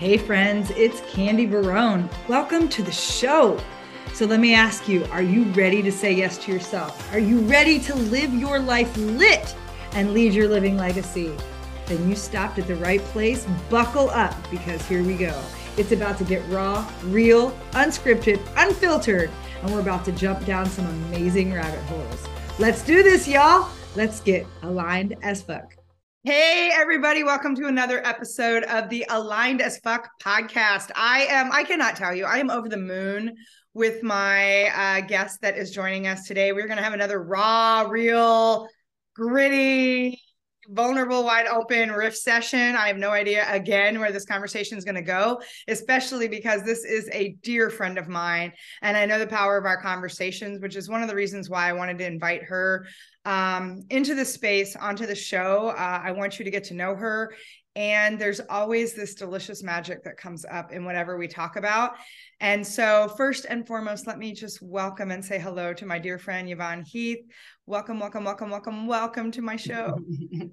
Hey, friends, it's Candy Barone. Welcome to the show. So, let me ask you are you ready to say yes to yourself? Are you ready to live your life lit and leave your living legacy? Then you stopped at the right place. Buckle up because here we go. It's about to get raw, real, unscripted, unfiltered, and we're about to jump down some amazing rabbit holes. Let's do this, y'all. Let's get aligned as fuck. Hey, everybody, welcome to another episode of the Aligned as Fuck podcast. I am, I cannot tell you, I am over the moon with my uh, guest that is joining us today. We're going to have another raw, real, gritty, vulnerable, wide open riff session. I have no idea again where this conversation is going to go, especially because this is a dear friend of mine. And I know the power of our conversations, which is one of the reasons why I wanted to invite her um, into the space, onto the show. Uh, I want you to get to know her. And there's always this delicious magic that comes up in whatever we talk about. And so, first and foremost, let me just welcome and say hello to my dear friend Yvonne Heath. Welcome, welcome, welcome, welcome, welcome to my show.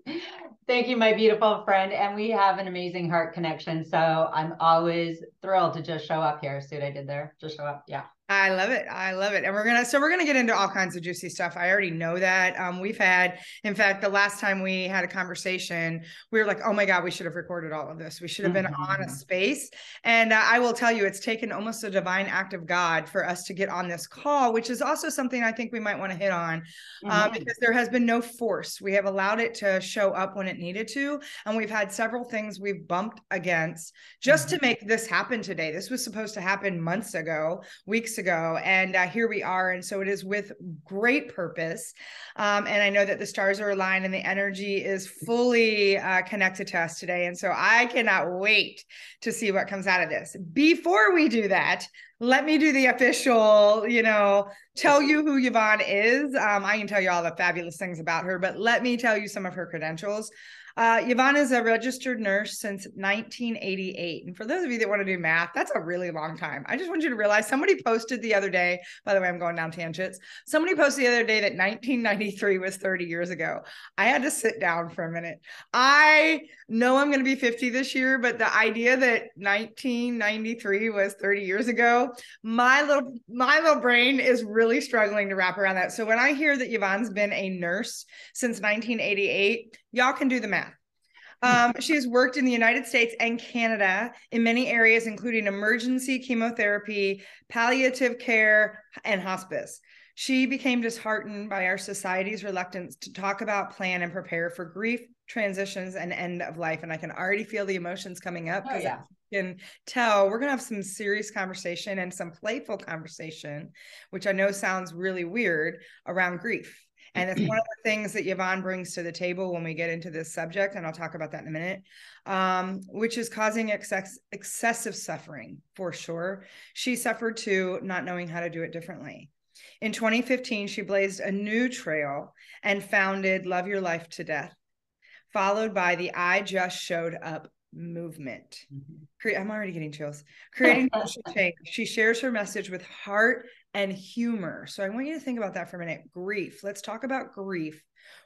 Thank you, my beautiful friend. And we have an amazing heart connection. So I'm always thrilled to just show up here. See what I did there? Just show up. Yeah. I love it. I love it. And we're going to, so we're going to get into all kinds of juicy stuff. I already know that. Um, we've had, in fact, the last time we had a conversation, we were like, oh my God, we should have recorded all of this. We should have been mm-hmm. on a space. And uh, I will tell you, it's taken almost a divine act of God for us to get on this call, which is also something I think we might want to hit on uh, mm-hmm. because there has been no force. We have allowed it to show up when it needed to. And we've had several things we've bumped against just mm-hmm. to make this happen today. This was supposed to happen months ago, weeks ago, and uh, here we are. And so it is with great purpose. Um, and I know that the stars are aligned and the energy is fully uh, connected to us today. And so I cannot wait to see what comes out of this. Before we do that, let me do the official, you know, tell you who Yvonne is. Um, I can tell you all the fabulous things about her, but let me tell you some of her credentials. Uh, Yvonne is a registered nurse since 1988. And for those of you that want to do math, that's a really long time. I just want you to realize somebody posted the other day, by the way, I'm going down tangents. Somebody posted the other day that 1993 was 30 years ago. I had to sit down for a minute. I know I'm going to be 50 this year, but the idea that 1993 was 30 years ago, my little my little brain is really struggling to wrap around that. So when I hear that Yvonne's been a nurse since 1988, y'all can do the math. Um, she has worked in the United States and Canada in many areas, including emergency chemotherapy, palliative care, and hospice. She became disheartened by our society's reluctance to talk about, plan, and prepare for grief, transitions, and end of life. And I can already feel the emotions coming up because oh, yeah. I can tell we're going to have some serious conversation and some playful conversation, which I know sounds really weird around grief and it's one of the things that Yvonne brings to the table when we get into this subject, and I'll talk about that in a minute, um, which is causing excess, excessive suffering for sure. She suffered too, not knowing how to do it differently. In 2015, she blazed a new trail and founded Love Your Life to Death, followed by the I Just Showed Up movement. Mm-hmm. I'm already getting chills. Creating change. She shares her message with heart and humor. So I want you to think about that for a minute. Grief. Let's talk about grief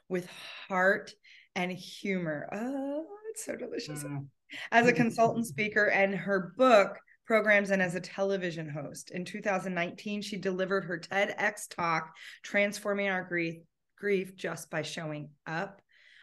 with heart and humor. Oh, it's so delicious. Mm. As a consultant speaker and her book programs and as a television host. In 2019, she delivered her TEDx talk, Transforming Our Grief, grief just by showing up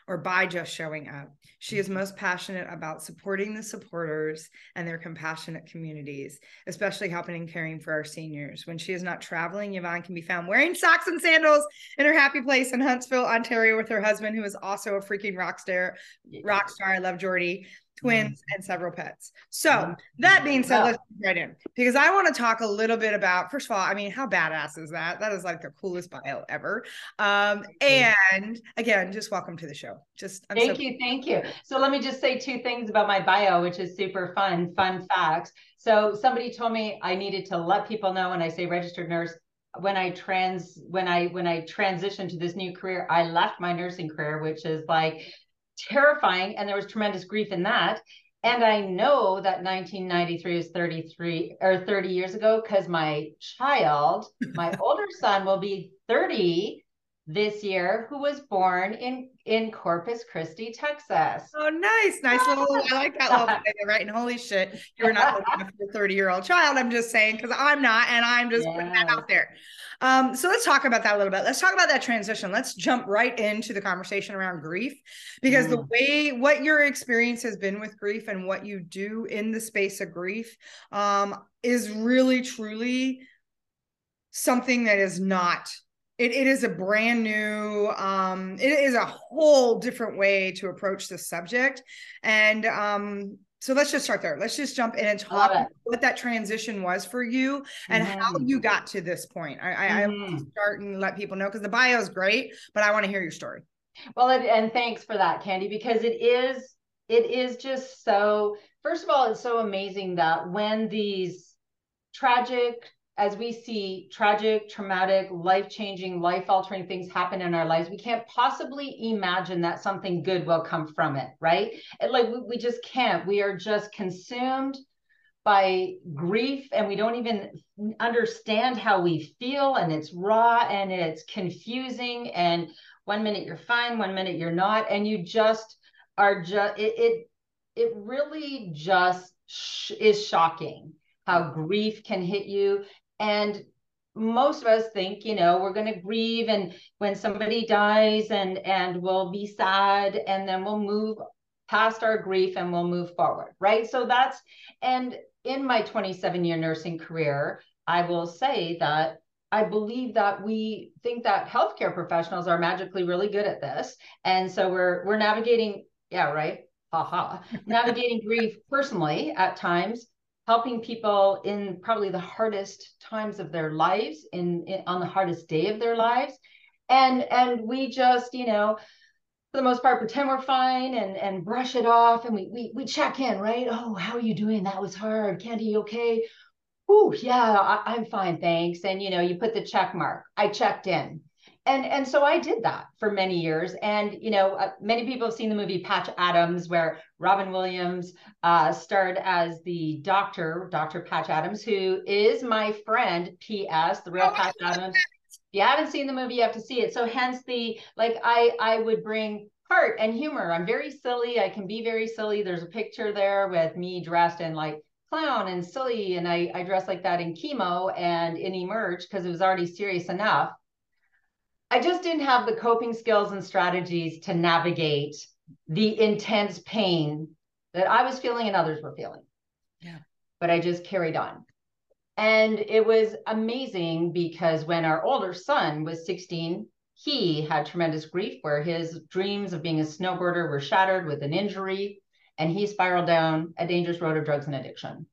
or by just showing up. She is mm-hmm. most passionate about supporting the supporters and their compassionate communities, especially helping and caring for our seniors. When she is not traveling, Yvonne can be found wearing socks and sandals in her happy place in Huntsville, Ontario, with her husband, who is also a freaking rock star. Rock star. I love Jordy twins, mm-hmm. and several pets. So mm-hmm. that being said, let's get right in because I want to talk a little bit about. First of all, I mean, how badass is that? That is like the coolest bio ever. Um, and again, just welcome to the show. Just I'm thank so- you, thank you. So let me just say two things about my bio, which is super fun. Fun facts. So somebody told me I needed to let people know when I say registered nurse when I trans when I when I transitioned to this new career, I left my nursing career, which is like terrifying and there was tremendous grief in that. And i know that 1993 is 33 or 30 years ago because my child my older son will be 30 this year who was born in in Corpus Christi, Texas. Oh, nice. Nice little, I like that little thing, right? And holy shit, you're not a 30 year old child. I'm just saying, because I'm not, and I'm just yeah. putting that out there. Um, so let's talk about that a little bit. Let's talk about that transition. Let's jump right into the conversation around grief because mm. the way what your experience has been with grief and what you do in the space of grief um, is really truly something that is not it, it is a brand new um it is a whole different way to approach the subject. And um so let's just start there. Let's just jump in and talk what that transition was for you and mm-hmm. how you got to this point. I i, mm-hmm. I start and let people know because the bio is great but i want to hear your story. Well and, and thanks for that candy because it is it is just so first of all it's so amazing that when these tragic as we see tragic, traumatic, life changing, life altering things happen in our lives, we can't possibly imagine that something good will come from it, right? It, like we, we just can't. We are just consumed by grief and we don't even understand how we feel and it's raw and it's confusing and one minute you're fine one minute you're not and you just are just it it, it really just sh- is shocking how grief can hit you and most of us think you know we're going to grieve and when somebody dies and and we'll be sad and then we'll move past our grief and we'll move forward right so that's and in my 27 year nursing career i will say that I believe that we think that healthcare professionals are magically really good at this. And so we're we're navigating, yeah, right. Haha. navigating grief personally at times helping people in probably the hardest times of their lives in, in, on the hardest day of their lives. And and we just you know for the most part pretend we're fine and and brush it off. And we we, we check in right? Oh how are you doing? That was hard. Candy okay? Oh yeah I, i'm fine thanks. And you know you put the check mark. I checked in and and so I did that for many years. And you know, uh, many people have seen the movie Patch Adams, where Robin Williams uh, starred as the doctor, Doctor Patch Adams, who is my friend. P.S. The real oh, Patch Adams. If you haven't seen the movie, you have to see it. So hence the like, I I would bring heart and humor. I'm very silly. I can be very silly. There's a picture there with me dressed in like clown and silly and I, I dressed like that in chemo and in emerge because it was already serious enough I just didn't have the coping skills and strategies to navigate the intense pain that I was feeling and others were feeling. Yeah. But I just carried on. And it was amazing because when our older son was 16, he had tremendous grief where his dreams of being a snowboarder were shattered with an injury and he spiraled down a dangerous road of drugs and addiction.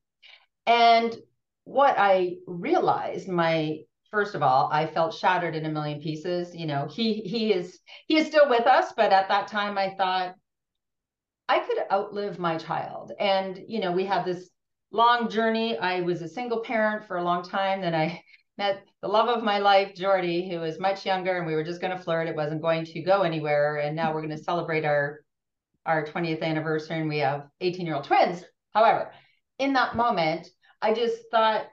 And what I realized, my first of all i felt shattered in a million pieces you know he he is he is still with us but at that time i thought i could outlive my child. And you know we had this long journey. I was a single parent for a long time. Then i met the love of my life jordy who is much younger and we were just going to flirt. It wasn't going to go anywhere. And now we're going to celebrate our our 20th anniversary and we have 18 year old twins. However in that moment i just thought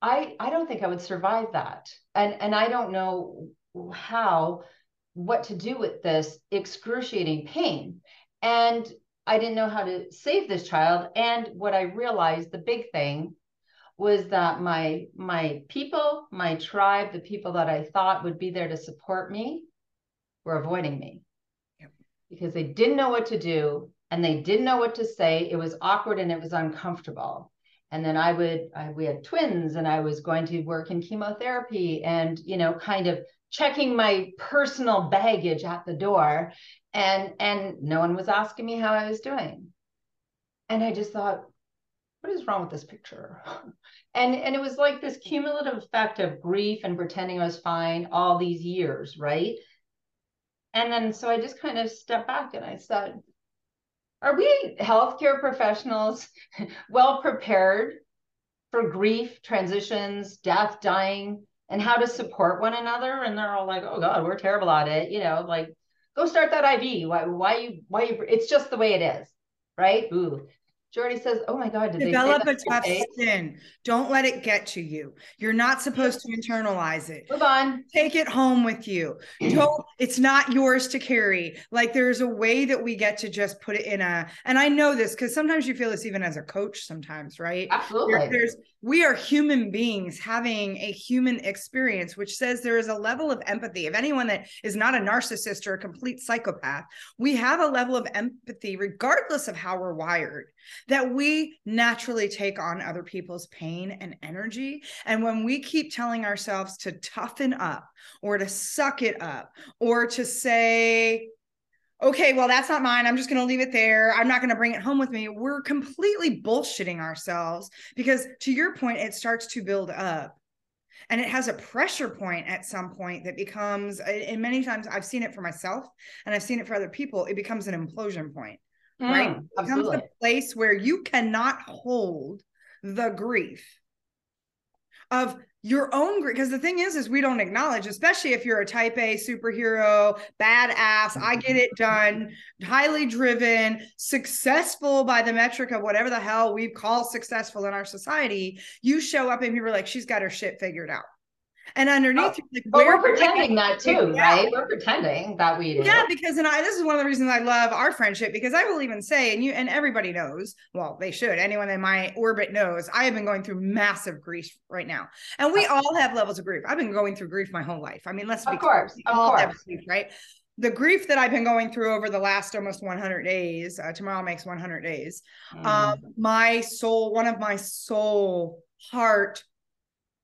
I I don't think I would survive that. And and I don't know how what to do with this excruciating pain. And I didn't know how to save this child and what I realized the big thing was that my my people, my tribe, the people that I thought would be there to support me were avoiding me. Yep. Because they didn't know what to do and they didn't know what to say. It was awkward and it was uncomfortable and then i would I, we had twins and i was going to work in chemotherapy and you know kind of checking my personal baggage at the door. And and no one was asking me how i was doing. And i just thought what is wrong with this picture? And and it was like this cumulative effect of grief and pretending i was fine all these years right? And then so i just kind of stepped back and i said are we healthcare professionals well prepared for grief, transitions, death, dying, and how to support one another? And they're all like, "Oh God, we're terrible at it." You know, like go start that IV. Why? Why you? Why you? It's just the way it is, right? Ooh. Jordy says, "Oh my God, did develop a tough skin? Don't let it get to you. You're not supposed to internalize it. Move on. Take it home with you. Don't. It's not yours to carry. Like there's a way that we get to just put it in a. And I know this because sometimes you feel this even as a coach. Sometimes, right? Absolutely. There, there's we are human beings having a human experience, which says there is a level of empathy. If anyone that is not a narcissist or a complete psychopath, we have a level of empathy, regardless of how we're wired, that we naturally take on other people's pain and energy. And when we keep telling ourselves to toughen up or to suck it up or to say, okay, well, that's not mine. I'm just going to leave it there. I'm not going to bring it home with me. We're completely bullshitting ourselves because, to your point, it starts to build up. And it has a pressure point at some point that becomes, and many times I've seen it for myself and I've seen it for other people, it becomes an implosion point, mm, right? It becomes a place where you cannot hold the grief of your own because the thing is is we don't acknowledge especially if you're a type a superhero badass i get it done highly driven successful by the metric of whatever the hell we call successful in our society. You show up and people are like she's got her shit figured out and underneath, oh, like, but we're pretending that too, yeah. right? We're pretending that we do. Yeah, because and I this is one of the reasons I love our friendship because I will even say, and you and everybody knows, well, they should. Anyone in my orbit knows I have been going through massive grief right now, and we all have levels of grief. I've been going through grief my whole life. I mean, let's be of course, of all course. Grief, right? The grief that I've been going through over the last almost 100 days. Uh, tomorrow makes 100 days. Mm. Um, my soul, one of my soul, heart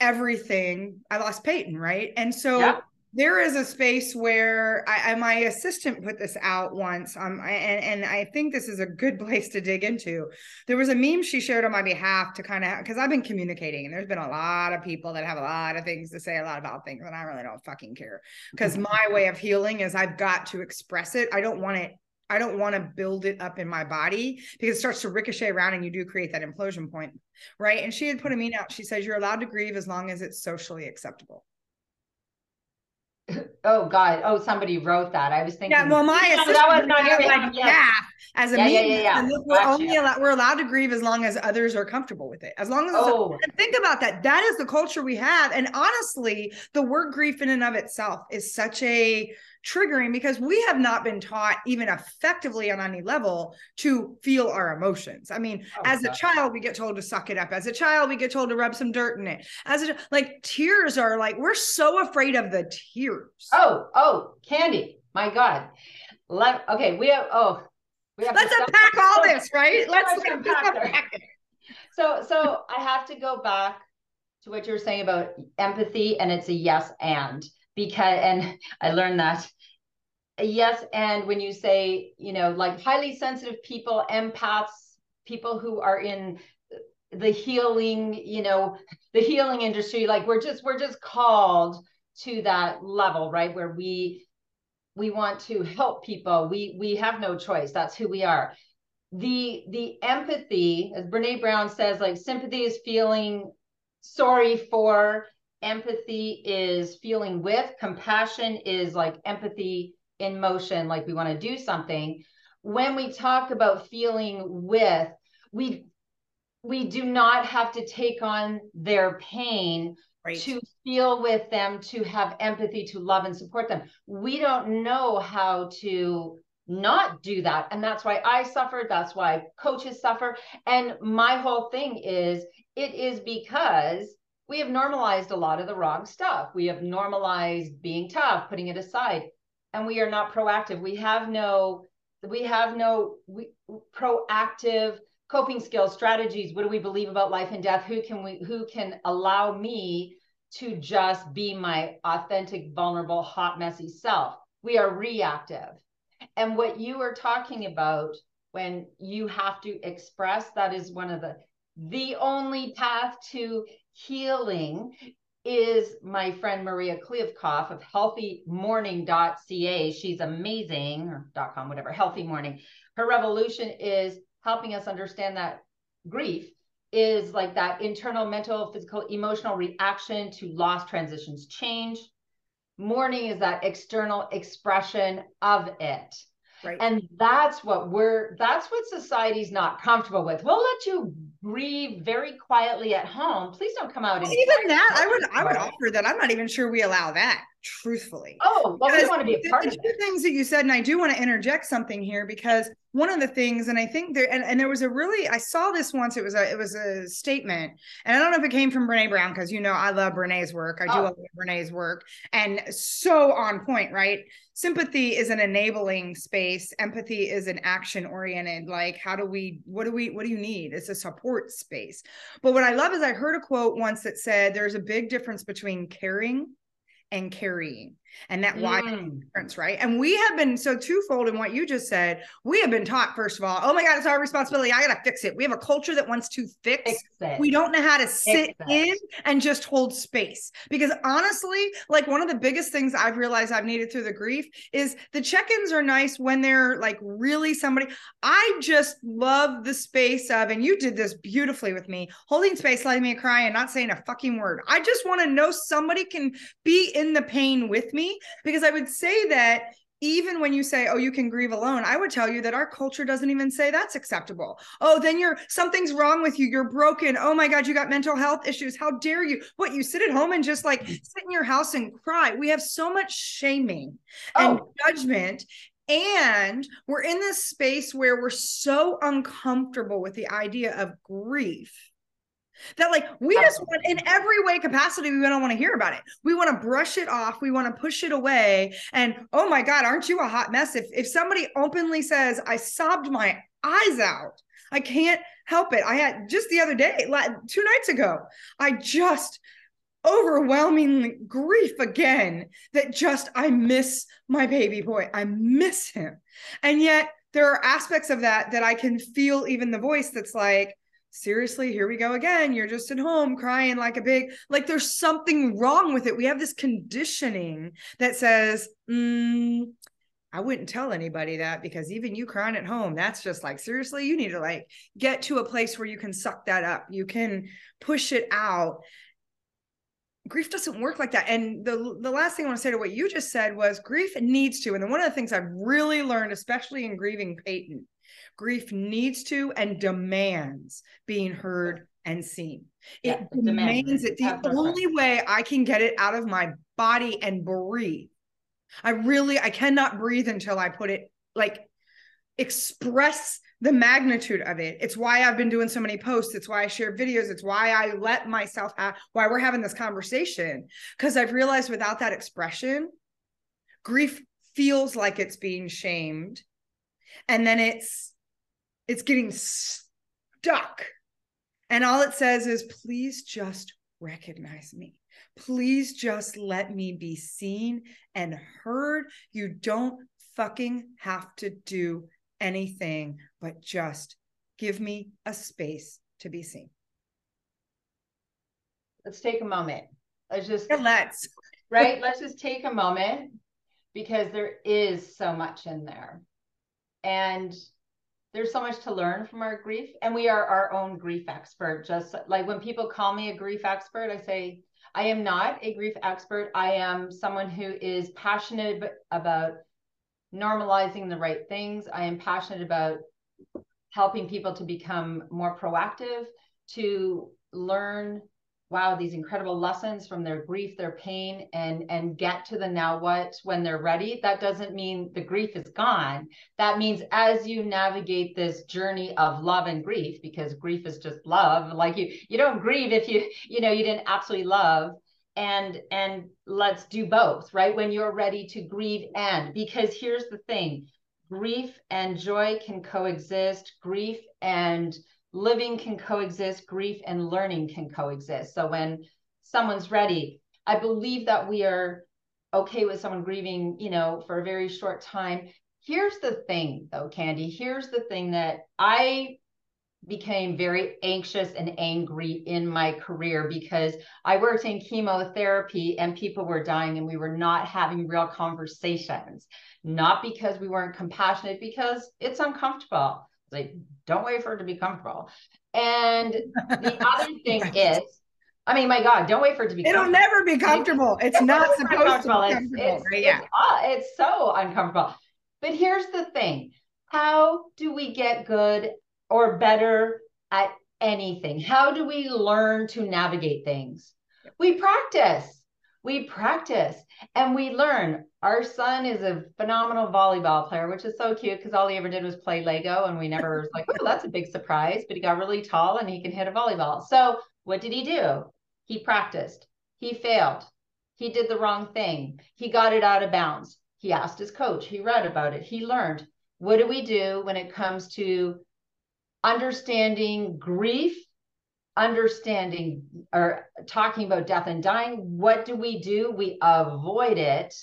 everything, I lost Peyton, right? And so yeah. there is a space where I, I, my assistant put this out once, um, and and I think this is a good place to dig into. There was a meme she shared on my behalf to kind of because I've been communicating, and there's been a lot of people that have a lot of things to say, a lot about things, and I really don't fucking care because my way of healing is I've got to express it. I don't want it I don't want to build it up in my body because it starts to ricochet around and you do create that implosion point. Right. And she had put a mean out. She says, You're allowed to grieve as long as it's socially acceptable. Oh God! Oh, somebody wrote that. I was thinking. Yeah, well, my no, that was not here. Yeah, as a yeah, yeah, yeah, yeah. we're gotcha. only allowed, we're allowed to grieve as long as others are comfortable with it. As long as oh. think about that. That is the culture we have, and honestly, the word grief in and of itself is such a triggering because we have not been taught even effectively on any level to feel our emotions. I mean, oh, as a child, we get told to suck it up. As a child, we get told to rub some dirt in it. As a like tears are like we're so afraid of the tears. Oh, oh, candy. My God. Let okay, we have oh we have let's unpack all oh, this, right? Let's, let's unpack, unpack it. So so I have to go back to what you were saying about empathy and it's a yes and because and i learned that yes and when you say you know like highly sensitive people empaths people who are in the healing you know the healing industry like we're just we're just called to that level right where we we want to help people. We we have no choice. That's who we are. The the empathy as brene brown says like sympathy is feeling sorry for empathy is feeling with, compassion is like empathy in motion, like we want to do something. When we talk about feeling with, we we do not have to take on their pain right. to feel with them, to have empathy, to love and support them. We don't know how to not do that. And that's why I suffered. That's why coaches suffer. And my whole thing is it is because we have normalized a lot of the wrong stuff. We have normalized being tough, putting it aside, and we are not proactive. We have no, we have no we, proactive coping skills, strategies. What do we believe about life and death? Who can we, who can allow me to just be my authentic, vulnerable, hot, messy self? We are reactive. And what you are talking about when you have to express, that is one of the the only path to healing is my friend Maria Kleefkoff of healthymourning.ca. She's amazing, or .com, whatever, healthy morning. Her revolution is helping us understand that grief is like that internal, mental, physical, emotional reaction to loss, transitions, change. Mourning is that external expression of it. Right. And that's what we're that's what society's not comfortable with. We'll let you grieve very quietly at home. Please don't come out. Well, even that, I would I would offer that. I'm not even sure we allow that truthfully. Oh, well, we want to be a part the, of the two things that you said, and I do want to interject something here because one of the things, and I think there, and, and there was a really, I saw this once. It was a, it was a statement, and I don't know if it came from Brene Brown because you know I love Brene's work. I do oh. love Brene's work, and so on point, right? Sympathy is an enabling space. Empathy is an action oriented. Like, how do we? What do we? What do you need? It's a support space. But what I love is I heard a quote once that said, "There's a big difference between caring." And carrying and that why mm. difference, right? And we have been so twofold in what you just said. We have been taught, first of all, oh my God, it's our responsibility. I gotta fix it. We have a culture that wants to fix. fix we don't know how to sit in and just hold space. Because honestly, like one of the biggest things I've realized I've needed through the grief is the check-ins are nice when they're like really somebody. I just love the space of, and you did this beautifully with me, holding space, letting me cry, and not saying a fucking word. I just want to know somebody can be in the pain with me because I would say that even when you say oh you can grieve alone i would tell you that our culture doesn't even say that's acceptable. Oh then you're something's wrong with you. You're broken. Oh my god you got mental health issues. How dare you? What you sit at home and just like mm. sit in your house and cry? We have so much shaming oh. and judgment and we're in this space where we're so uncomfortable with the idea of grief that like we just want in every way capacity, we don't want to hear about it. We want to brush it off. We want to push it away. And oh my God, aren't you a hot mess? If if somebody openly says, I sobbed my eyes out, I can't help it. I had just the other day, like two nights ago, I just overwhelming grief again that just I miss my baby boy. I miss him. And yet there are aspects of that that I can feel even the voice that's like, seriously, here we go again. You're just at home crying like a big, like there's something wrong with it. We have this conditioning that says, mm, I wouldn't tell anybody that because even you crying at home, that's just like, seriously, you need to like get to a place where you can suck that up. You can push it out. Grief doesn't work like that. And the, the last thing I want to say to what you just said was grief needs to. And then one of the things I've really learned, especially in grieving Peyton, Grief needs to and demands being heard and seen. It, demands it. The only way I can get it out of my body and breathe. I really I cannot breathe until I put it like express the magnitude of it. It's why I've been doing so many posts. It's why I share videos. It's why I let myself have why we're having this conversation. Because I've realized without that expression, grief feels like it's being shamed. And then it's it's getting stuck. And all it says is, please just recognize me. Please just let me be seen and heard. You don't fucking have to do anything but just give me a space to be seen. Let's take a moment. Let's just let's right. let's just take a moment because there is so much in there. And there's so much to learn from our grief and we are our own grief expert. Just like when people call me a grief expert i say i am not a grief expert. I am someone who is passionate about normalizing the right things. I am passionate about helping people to become more proactive to learn wow these incredible lessons from their grief their pain and and get to the now what when they're ready that doesn't mean the grief is gone. That means as you navigate this journey of love and grief because grief is just love like you you don't grieve if you you know you didn't absolutely love and and let's do both right? When you're ready to grieve and because here's the thing grief and joy can coexist grief and living can coexist, grief and learning can coexist. So when someone's ready, I believe that we are okay with someone grieving, you know, for a very short time. Here's the thing though, Candy. Here's the thing that I became very anxious and angry in my career because I worked in chemotherapy and people were dying and we were not having real conversations. Not because we weren't compassionate, because it's uncomfortable. Like, don't wait for it to be comfortable. And the other thing is, I mean, my God, don't wait for it to be. It'll never be comfortable. It's, it's not supposed to be comfortable. It's, it's, right? yeah. uh, it's so uncomfortable. But here's the thing how do we get good or better at anything? How do we learn to navigate things? We practice. We practice and we learn. Our son is a phenomenal volleyball player, which is so cute because all he ever did was play Lego and we never was like, oh, that's a big surprise. But he got really tall and he can hit a volleyball. So what did he do? He practiced. He failed. He did the wrong thing. He got it out of bounds. He asked his coach. He read about it. He learned. What do we do when it comes to understanding grief, understanding or talking about death and dying? What do we do? We avoid it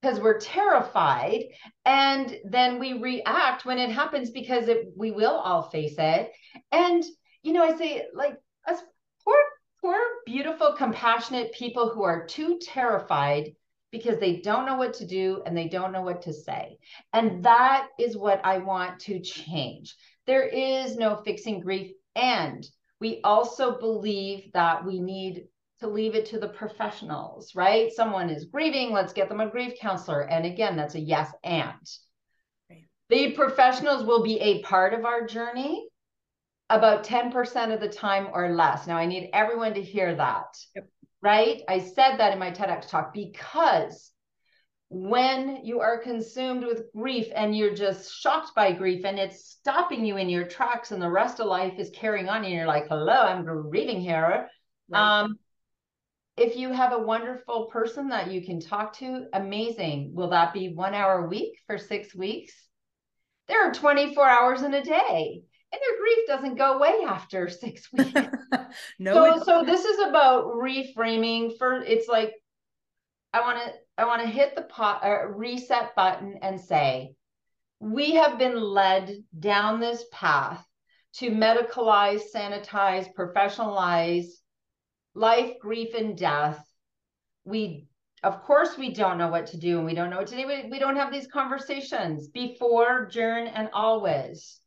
because we're terrified and then we react when it happens because it, we will all face it and you know i say like us poor poor beautiful compassionate people who are too terrified because they don't know what to do and they don't know what to say. And that is what I want to change. There is no fixing grief. And we also believe that we need to leave it to the professionals, right? Someone is grieving, let's get them a grief counselor. And again, that's a yes and. The professionals will be a part of our journey about 10% of the time or less. Now, I need everyone to hear that. Yep right? I said that in my TEDx talk because when you are consumed with grief and you're just shocked by grief and it's stopping you in your tracks and the rest of life is carrying on and you're like, hello, I'm grieving here. Right. Um, if you have a wonderful person that you can talk to, amazing. Will that be one hour a week for six weeks? There are 24 hours in a day and their grief doesn't go away after six weeks. no. So, so this is about reframing. For it's like, I want to, I want to hit the pot, uh, reset button and say, we have been led down this path to medicalize, sanitize, professionalize life, grief, and death. We of course we don't know what to do and we don't know what to do we, we don't have these conversations before during and always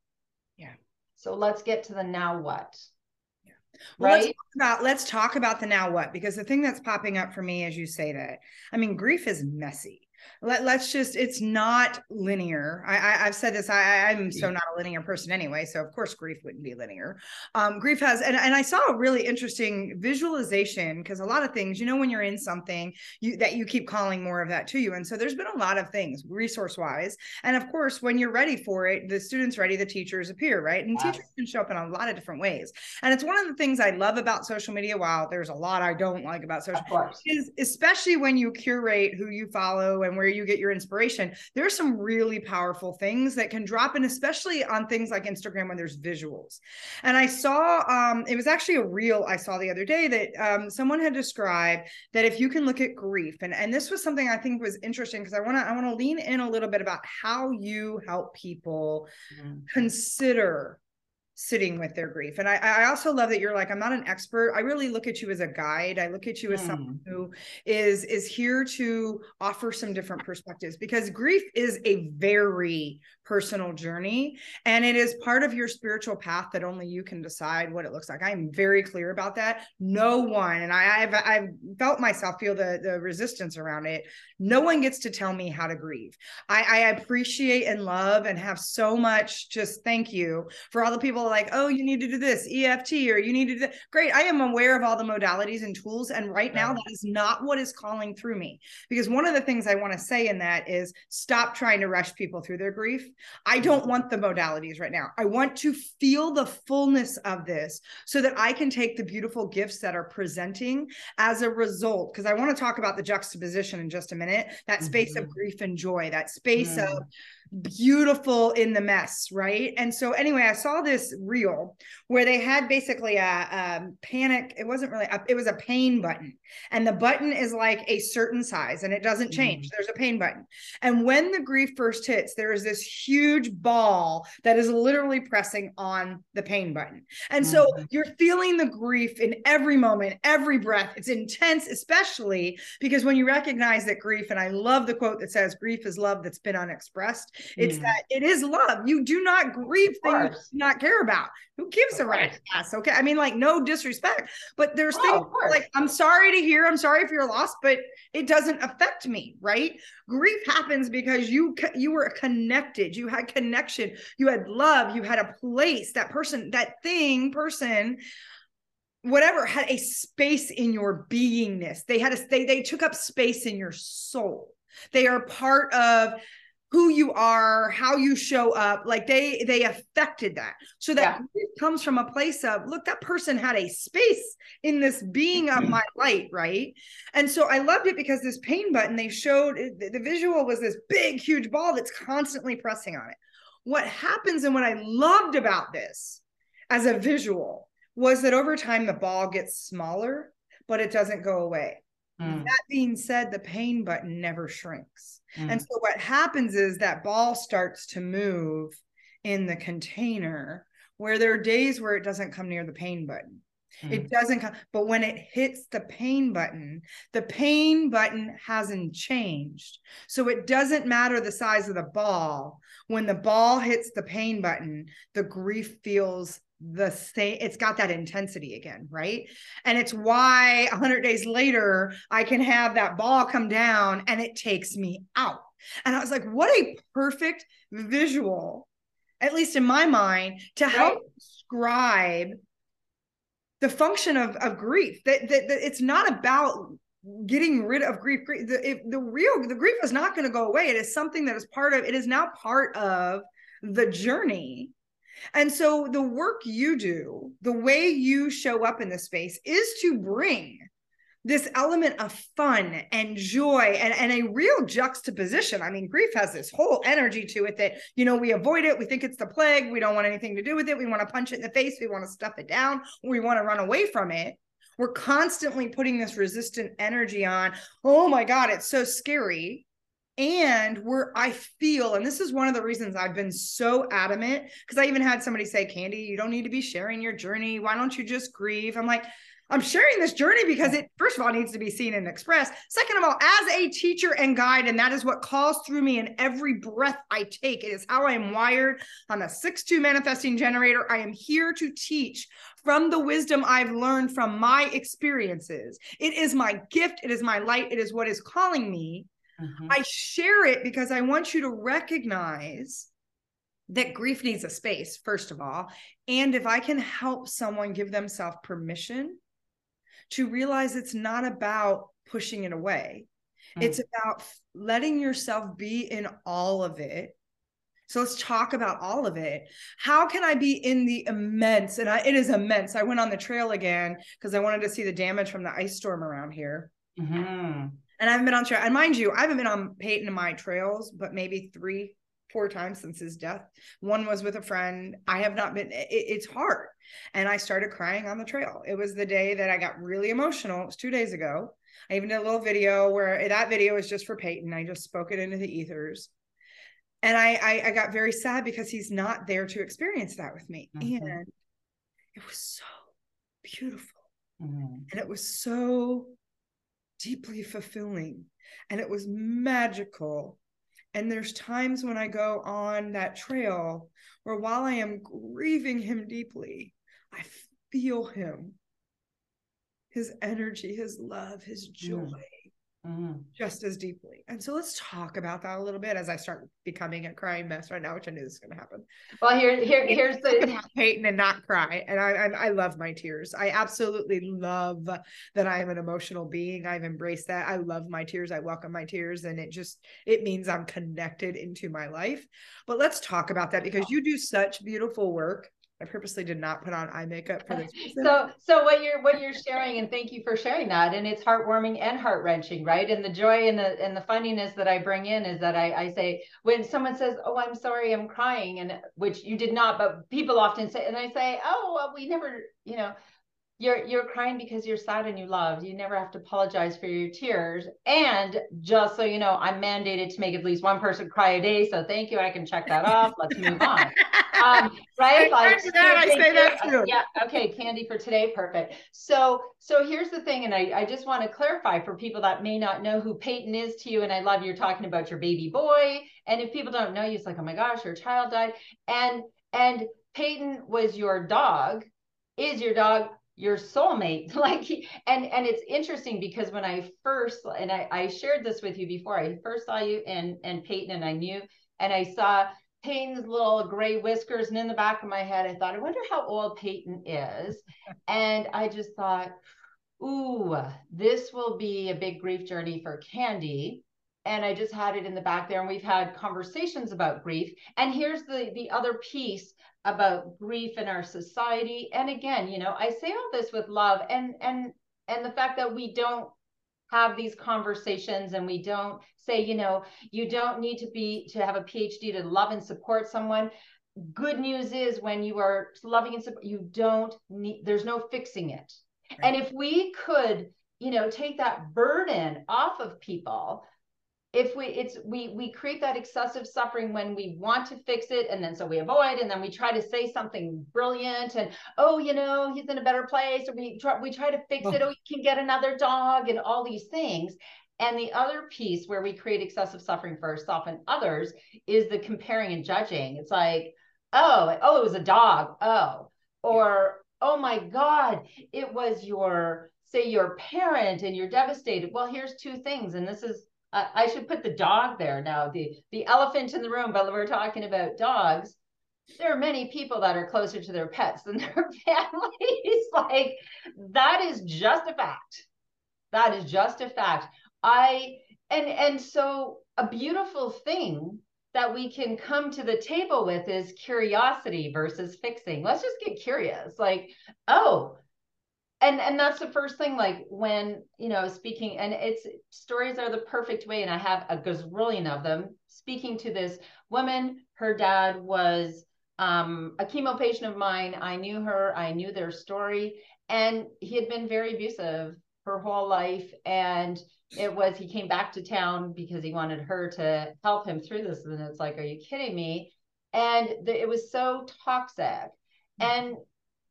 Yeah. so let's get to the now what. Well, right? Let's talk about let's talk about the now what because the thing that's popping up for me as you say that, I mean, grief is messy let, us just it's not linear. I, I have said this I, i'm so not a linear person anyway so of course grief wouldn't be linear. Um, grief has and, and i saw a really interesting visualization because a lot of things you know when you're in something you that you keep calling more of that to you and so there's been a lot of things resource wise and of course when you're ready for it the students ready the teachers appear right? And yes. teachers can show up in a lot of different ways and it's one of the things i love about social media while there's a lot i don't like about social media is especially when you curate who you follow and where you get your inspiration, there's some really powerful things that can drop in, especially on things like Instagram when there's visuals. And I saw, um, it was actually a reel I saw the other day that um, someone had described that if you can look at grief, and, and this was something I think was interesting because I want to I want to lean in a little bit about how you help people mm-hmm. consider sitting with their grief. And I, I also love that you're like, I'm not an expert. I really look at you as a guide. I look at you as someone hmm. who is is here to offer some different perspectives because grief is a very personal journey and it is part of your spiritual path that only you can decide what it looks like. I'm very clear about that. No one, and I, have I've felt myself feel the the resistance around it. No one gets to tell me how to grieve. I, I appreciate and love and have so much just thank you for all the people like, oh, you need to do this EFT or you need to do that. Great. I am aware of all the modalities and tools. And right now, that is not what is calling through me. Because one of the things I want to say in that is stop trying to rush people through their grief. I don't want the modalities right now. I want to feel the fullness of this so that I can take the beautiful gifts that are presenting as a result. Because I want to talk about the juxtaposition in just a minute that space mm-hmm. of grief and joy, that space mm. of beautiful in the mess, right? And so anyway, I saw this reel where they had basically a, a panic. It wasn't really a, it was a pain button, and the button is like a certain size, and it doesn't change. Mm. There's a pain button, and when the grief first hits, there is this huge ball that is literally pressing on the pain button, and mm. so mm-hmm. you're feeling the grief in every moment, every breath. It's intense, especially because when you recognize that grief, and I love the quote that says, "Grief is love that's been unexpressed." It's mm. that it is love. You do not grieve things you do not care about. Who gives a rat's ass? Okay. I mean, like, no disrespect, but there's oh, things like, I'm sorry to hear, I'm sorry for your loss, but it doesn't affect me, right? Grief happens because you you were connected, you had connection, you had love, you had a place, that person, that thing, person whatever had a space in your beingness they had a they, they took up space in your soul they are part of who you are how you show up like they they affected that. So that yeah. comes from a place of look that person had a space in this being of mm-hmm. my light right? And so i loved it because this pain button they showed the, the visual was this big huge ball that's constantly pressing on it. What happens and what i loved about this as a visual was that over time the ball gets smaller but it doesn't go away Mm. That being said, the pain button never shrinks. Mm. And so what happens is that ball starts to move in the container where there are days where it doesn't come near the pain button. Mm. It doesn't come, but when it hits the pain button, the pain button hasn't changed. So it doesn't matter the size of the ball. When the ball hits the pain button, the grief feels the same it's got that intensity again right? And it's why 100 days later i can have that ball come down and it takes me out. And i was like what a perfect visual at least in my mind to right. help describe the function of, of grief. That, that, that it's not about getting rid of grief, grief the, if the real the grief is not going to go away. It is something that is part of it is now part of the journey and so the work you do, the way you show up in the space is to bring this element of fun and joy and, and a real juxtaposition. I mean, grief has this whole energy to it that, you know, we avoid it. We think it's the plague. We don't want anything to do with it. We want to punch it in the face. We want to stuff it down. We want to run away from it. We're constantly putting this resistant energy on. Oh my God, it's so scary and where I feel, and this is one of the reasons I've been so adamant, because I even had somebody say, Candy, you don't need to be sharing your journey. Why don't you just grieve? I'm like, I'm sharing this journey because it, first of all, needs to be seen and expressed. Second of all, as a teacher and guide, and that is what calls through me in every breath I take. It is how I am wired. I'm a 6 2 manifesting generator. I am here to teach from the wisdom I've learned from my experiences. It is my gift. It is my light. It is what is calling me. Mm-hmm. I share it because I want you to recognize that grief needs a space, first of all. And if I can help someone give themselves permission to realize it's not about pushing it away, mm. it's about letting yourself be in all of it. So let's talk about all of it. How can I be in the immense? And I, it is immense. I went on the trail again because I wanted to see the damage from the ice storm around here. Mm-hmm and I haven't been on trail. And mind you, I haven't been on Peyton and my trails, but maybe three, four times since his death. One was with a friend. I have not been. It, it's hard, and I started crying on the trail. It was the day that I got really emotional. It was two days ago. I even did a little video where that video was just for Peyton. I just spoke it into the ethers. And I, I, I got very sad because he's not there to experience that with me. Mm-hmm. And it was so beautiful. Mm-hmm. And it was so deeply fulfilling and it was magical. And there's times when I go on that trail where while I am grieving him deeply, I feel him, his energy, his love, his mm. Mm-hmm. just as deeply. And so let's talk about that a little bit as I start becoming a crying mess right now, which I knew was going to happen. Well, here, here, here's the Peyton and not cry. And I, I, I love my tears. I absolutely love that I am an emotional being. I've embraced that. I love my tears. I welcome my tears, and it just it means I'm connected into my life. But let's talk about that because you do such beautiful work I purposely did not put on eye makeup for this. So, so what you're what you're sharing, and thank you for sharing that. And it's heartwarming and heart wrenching, right? And the joy and the and the funniness that I bring in is that I, I say when someone says, "Oh, I'm sorry, I'm crying," and which you did not, but people often say, and I say, "Oh, well, we never, you know." You're you're crying because you're sad and you loved. You never have to apologize for your tears. And just so you know, I'm mandated to make at least one person cry a day. So thank you. I can check that off. Let's move on. um, right? Like that, I say that too. Yeah. Okay. Candy for today. Perfect. So, so here's the thing, and I, I just want to clarify for people that may not know who Peyton is to you. And I love you're talking about your baby boy. And if people don't know you, it's like, oh my gosh, your child died. And and Peyton was your dog, is your dog your soulmate like and and it's interesting because when i first and I, I shared this with you before i first saw you and and peyton and i knew and i saw peyton's little gray whiskers and in the back of my head. I thought i wonder how old peyton is. And i just thought ooh this will be a big grief journey for candy. And i just had it in the back there and we've had conversations about grief. And here's the the other piece about grief in our society. And again you know i say all this with love and and and the fact that we don't have these conversations and we don't say you know you don't need to be to have a phd to love and support someone. Good news is when you are loving and support you don't need there's no fixing it. Right. and if we could you know take that burden off of people if we it's we we create that excessive suffering when we want to fix it and then so we avoid and then we try to say something brilliant and oh you know he's in a better place or we try we try to fix oh. it oh you can get another dog and all these things. And the other piece where we create excessive suffering for ourselves and others is the comparing and judging. It's like oh oh it was a dog. Oh. Or oh my god it was your say your parent and you're devastated. Well here's two things and this is I should put the dog there now, the the elephant in the room, but we're talking about dogs. There are many people that are closer to their pets than their families. like that is just a fact. That is just a fact. I and and so a beautiful thing that we can come to the table with is curiosity versus fixing. Let's just get curious. Like, oh, and and that's the first thing like when you know speaking and it's stories are the perfect way and i have a gazillion of them speaking to this woman. Her dad was um, a chemo patient of mine. I knew her. I knew their story. And he had been very abusive her whole life. And it was he came back to town because he wanted her to help him through this. And it's like are you kidding me? And the, it was so toxic. Mm-hmm. and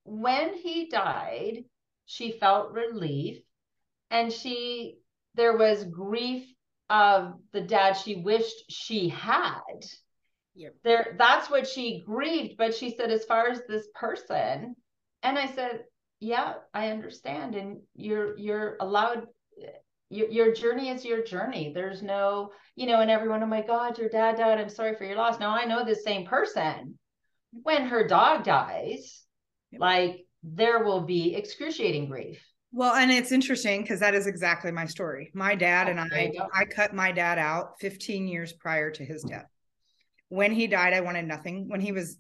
when he died she felt relief. And she there was grief of the dad she wished she had. Yep. there that's what she grieved but she said as far as this person and i said yeah i understand and you're you're allowed your, your journey is your journey. There's no you know and everyone oh my god your dad died. I'm sorry for your loss. Now i know this same person. When her dog dies yep. like there will be excruciating grief. Well, and it's interesting because that is exactly my story. My dad and I, I cut my dad out 15 years prior to his death. When he died, I wanted nothing. When he was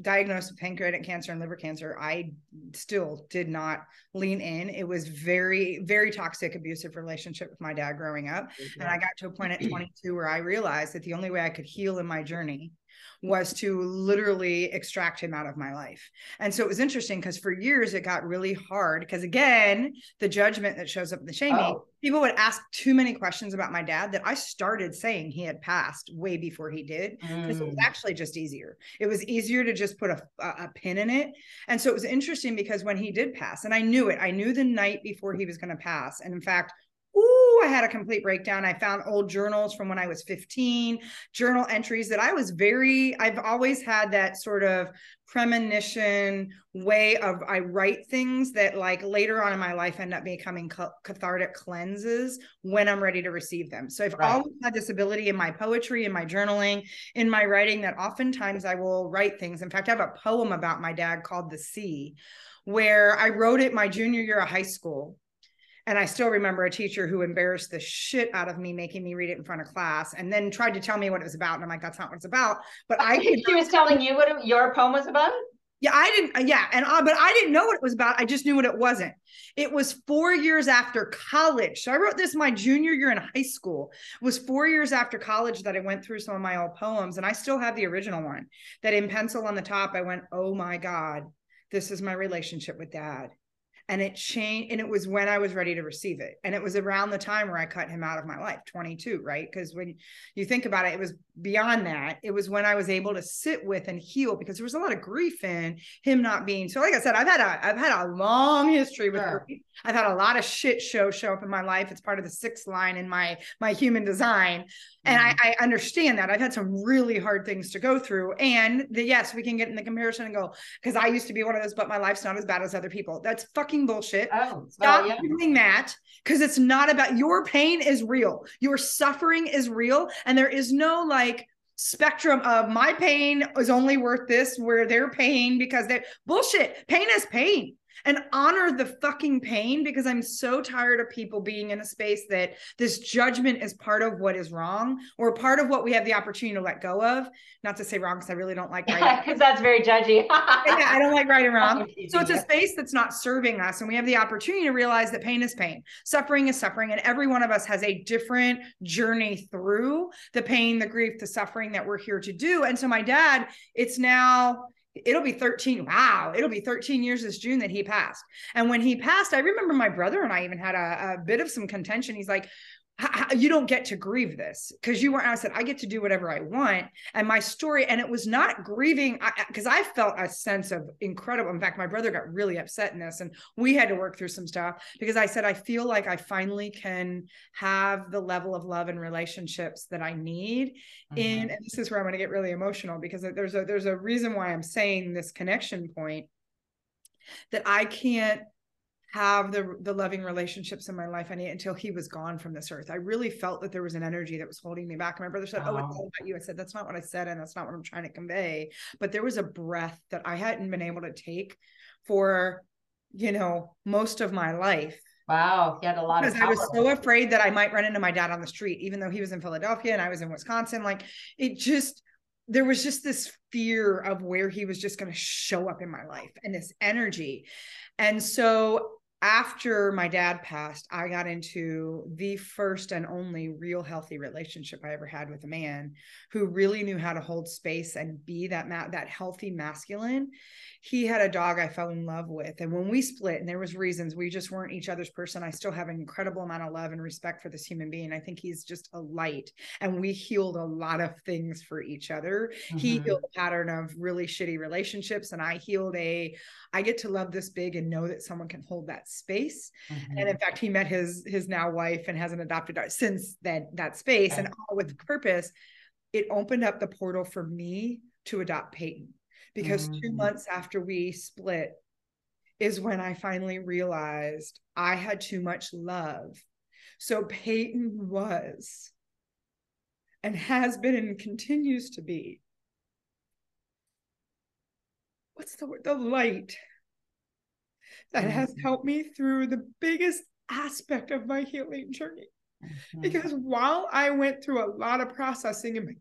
diagnosed with pancreatic cancer and liver cancer, I still did not lean in. It was very, very toxic, abusive relationship with my dad growing up. And I got to a point at 22 where I realized that the only way I could heal in my journey was to literally extract him out of my life. And so it was interesting because for years it got really hard because again, the judgment that shows up in the shaming, oh. people would ask too many questions about my dad that I started saying he had passed way before he did because mm. it was mm. actually just easier. It was easier to just put a, a pin in it. And so it was interesting because when he did pass, and I knew it, I knew the night before he was going to pass. And in fact, I had a complete breakdown. I found old journals from when I was 15, journal entries that I was very, I've always had that sort of premonition way of I write things that like later on in my life end up becoming cathartic cleanses when I'm ready to receive them. So I've right. always had this ability in my poetry, in my journaling, in my writing that oftentimes I will write things. In fact, I have a poem about my dad called The Sea where I wrote it my junior year of high school and I still remember a teacher who embarrassed the shit out of me, making me read it in front of class, and then tried to tell me what it was about. And I'm like, that's not what it's about. But I she was telling you what your poem was about. Yeah, I didn't. Uh, yeah, and uh, but I didn't know what it was about. I just knew what it wasn't. It was four years after college. So I wrote this my junior year in high school. It was four years after college that I went through some of my old poems, and I still have the original one. That in pencil on the top, I went, "Oh my god, this is my relationship with dad." And it changed and it was when i was ready to receive it. And it was around the time where i cut him out of my life 22 right? Because when you think about it it was beyond that it was when i was able to sit with and heal because there was a lot of grief in him not being so like i said i've had a i've had a long history with sure. grief i've had a lot of shit show show up in my life it's part of the sixth line in my my human design and I, mm-hmm. I, understand that I've had some really hard things to go through. And the yes, we can get in the comparison and go, because I used to be one of those, but my life's not as bad as other people. That's fucking bullshit. Oh, Stop yeah. doing that because it's not about your pain is real. Your suffering is real. And there is no like spectrum of my pain is only worth this where they're paying because they're bullshit. Pain is pain and honor the fucking pain because I'm so tired of people being in a space that this judgment is part of what is wrong or part of what we have the opportunity to let go of. Not to say wrong because I really don't like right because that's very judgy. yeah, I don't like right and wrong. So it's a space that's not serving us, and we have the opportunity to realize that pain is pain, suffering is suffering, and every one of us has a different journey through the pain, the grief, the suffering that we're here to do. And so my dad, it's now it'll be 13 wow it'll be 13 years this june that he passed. And when he passed i remember my brother and i even had a, a bit of some contention. He's like you don't get to grieve this because you weren't. I said I get to do whatever I want, and my story, and it was not grieving because I, I, felt a sense of incredible. In fact, my brother got really upset in this, and we had to work through some stuff because I said I feel like I finally can have the level of love and relationships that I need. Mm-hmm. In and this is where I'm going to get really emotional because there's a there's a reason why I'm saying this connection point that I can't have the the loving relationships in my life I need until he was gone from this earth. I really felt that there was an energy that was holding me back. And My brother said, "Oh, it's all about you." I said, "That's not what I said, and that's not what I'm trying to convey." But there was a breath that I hadn't been able to take for, you know, most of my life. Wow, he had a lot because I was so afraid that I might run into my dad on the street, even though he was in Philadelphia and I was in Wisconsin. Like it just there was just this fear of where he was just going to show up in my life and this energy. And so after my dad passed, I got into the first and only real healthy relationship I ever had with a man who really knew how to hold space and be that ma- that healthy masculine. He had a dog I fell in love with, and when we split, and there was reasons we just weren't each other's person. I still have an incredible amount of love and respect for this human being. I think he's just a light, and we healed a lot of things for each other. Mm-hmm. He healed a pattern of really shitty relationships, and I healed a I get to love this big and know that someone can hold that space. Mm-hmm. And in fact, he met his his now wife and has an adopted daughter since that that space okay. and all with purpose. It opened up the portal for me to adopt Peyton because mm-hmm. two months after we split is when I finally realized I had too much love. So Peyton was and has been and continues to be what's the word? The light that has helped me through the biggest aspect of my healing journey. Mm-hmm. Because while I went through a lot of processing in my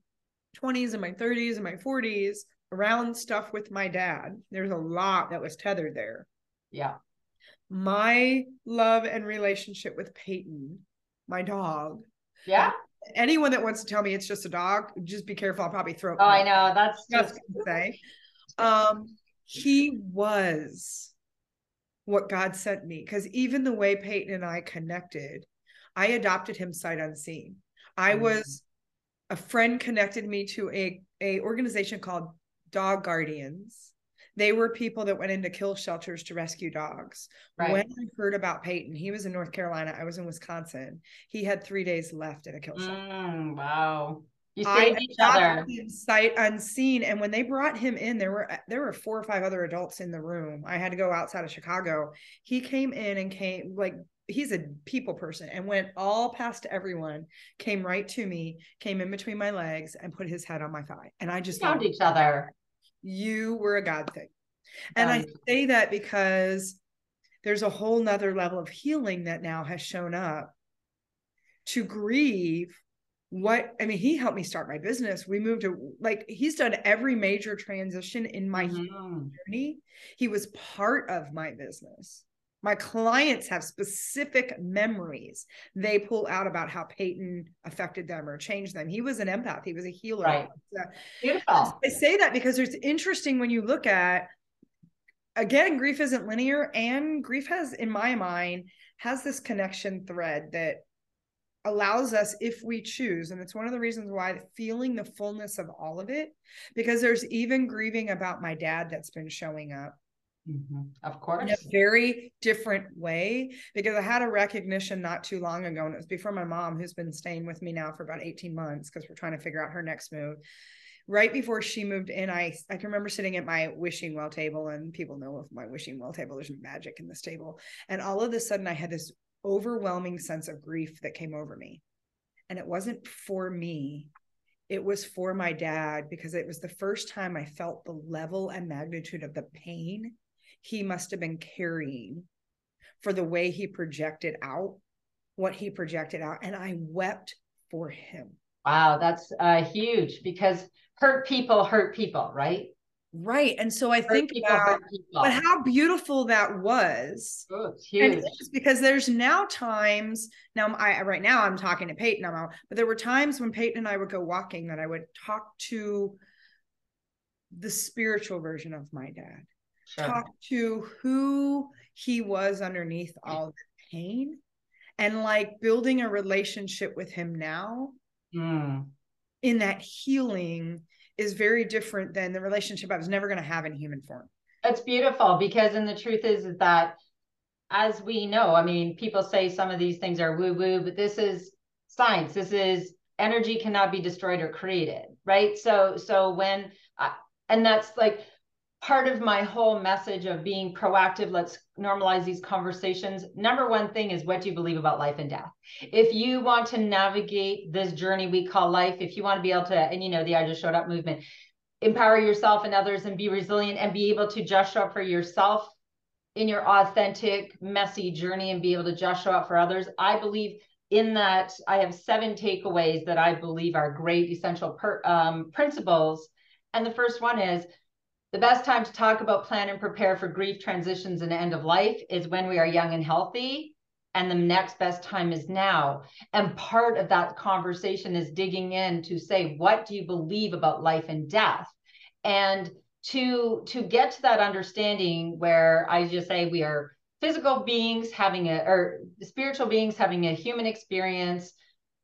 20s and my 30s and my 40s around stuff with my dad, there's a lot that was tethered there. Yeah. My love and relationship with Peyton, my dog. Yeah. Anyone that wants to tell me it's just a dog, just be careful. I'll probably throw. Oh, I know. That's just say. Um, he was what God sent me. Because even the way Peyton and I connected, I adopted him sight unseen. I mm-hmm. was a friend connected me to a, a organization called Dog Guardians. They were people that went into kill shelters to rescue dogs. Right. When I heard about Peyton, he was in North Carolina. I was in Wisconsin. He had three days left in a kill shelter. Mm, wow. You saved I each other. Sight unseen. And when they brought him in, there were there were four or five other adults in the room. I had to go outside of Chicago. He came in and came like he's a people person and went all past everyone, came right to me, came in between my legs and put his head on my thigh. And I just found each other. You were a God thing. And um, I say that because there's a whole nother level of healing that now has shown up to grieve what I mean, he helped me start my business. We moved to like he's done every major transition in my mm-hmm. journey. He was part of my business. My clients have specific memories they pull out about how Peyton affected them or changed them. He was an empath, he was a healer. Right. Beautiful. I say that because it's interesting when you look at again, grief isn't linear, and grief has, in my mind, has this connection thread that allows us if we choose and it's one of the reasons why feeling the fullness of all of it because there's even grieving about my dad that's been showing up mm-hmm. of course in a very different way because i had a recognition not too long ago and it was before my mom who's been staying with me now for about 18 months because we're trying to figure out her next move right before she moved in, I I can remember sitting at my wishing well table, and people know of my wishing well table. There's magic in this table, and all of a sudden, I had this overwhelming sense of grief that came over me, and it wasn't for me. It was for my dad because it was the first time I felt the level and magnitude of the pain he must have been carrying for the way he projected out what he projected out. And I wept for him. Wow, that's uh, huge because hurt people hurt people, right? Right. And so I think about but how beautiful that was. Oh, it's because there's now times now I right now I'm talking to Peyton, I'm out, but there were times when Peyton and I would go walking that I would talk to the spiritual version of my dad. Sure. Talk to who he was underneath all the pain and like building a relationship with him now mm. in that healing is very different than the relationship I was never going to have in human form. That's beautiful because, and the truth is, is that as we know, I mean, people say some of these things are woo woo, but this is science. This is energy cannot be destroyed or created, right? So, so when, I, and that's like part of my whole message of being proactive let's normalize these conversations number one thing is what do you believe about life and death? If you want to navigate this journey we call life if you want to be able to and you know the i just showed up movement empower yourself and others and be resilient and be able to just show up for yourself in your authentic messy journey and be able to just show up for others i believe in that i have seven takeaways that i believe are great essential per, um, principles. And the first one is the best time to talk about plan and prepare for grief transitions and end of life is when we are young and healthy. And the next best time is now. And part of that conversation is digging in to say, what do you believe about life and death? And to to get to that understanding where I just say we are physical beings having a or spiritual beings having a human experience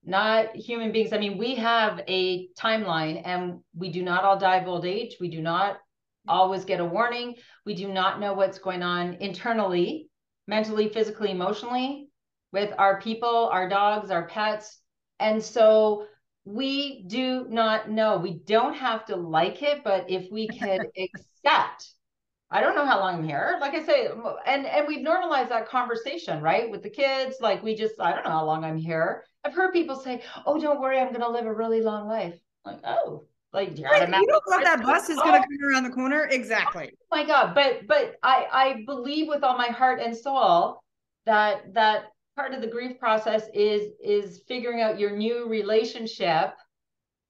not human beings. I mean, we have a timeline and we do not all die of old age. We do not always get a warning. We do not know what's going on internally, mentally, physically, emotionally with our people, our dogs, our pets. And so we do not know. We don't have to like it, but if we could accept, I don't know how long I'm here. Like I say, and and we've normalized that conversation, right? With the kids, like we just, I don't know how long I'm here. I've heard people say, "Oh, don't worry, I'm going to live a really long life." Like, oh, like, you don't know that bus is going to come around the corner. Exactly. Oh my God. But, but I, I believe with all my heart and soul that, that part of the grief process is, is figuring out your new relationship.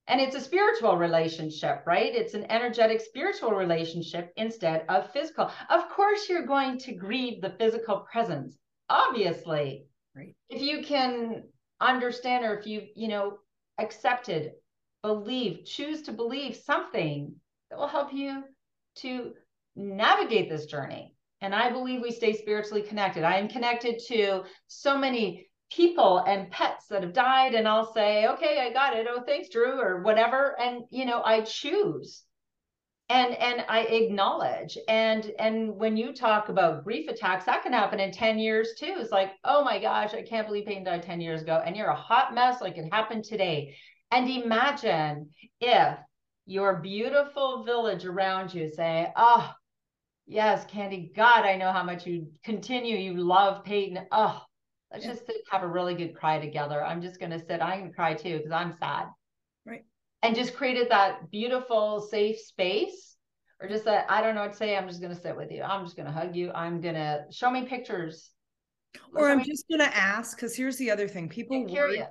And it's a spiritual relationship, right? It's an energetic spiritual relationship instead of physical. Of course, you're going to grieve the physical presence, obviously. Right. If you can understand or if you, you know, accepted believe, choose to believe something that will help you to navigate this journey. And I believe we stay spiritually connected. I am connected to so many people and pets that have died, and I'll say, okay, I got it. Oh, thanks, Drew, or whatever. And you know, I choose and and i acknowledge and and when you talk about grief attacks that can happen in 10 years too it's like oh my gosh i can't believe Peyton died 10 years ago and you're a hot mess like it happened today and imagine if your beautiful village around you say, Oh, yes, Candy, God, I know how much you continue. You love Peyton. Oh, let's yeah. just sit, have a really good cry together. I'm just going to sit. I'm going to cry too because I'm sad. Right. And just created that beautiful, safe space. Or just that, I don't know what to say. I'm just going to sit with you. I'm just going to hug you. I'm going to show me pictures. Or I'm just going to ask because here's the other thing people worry,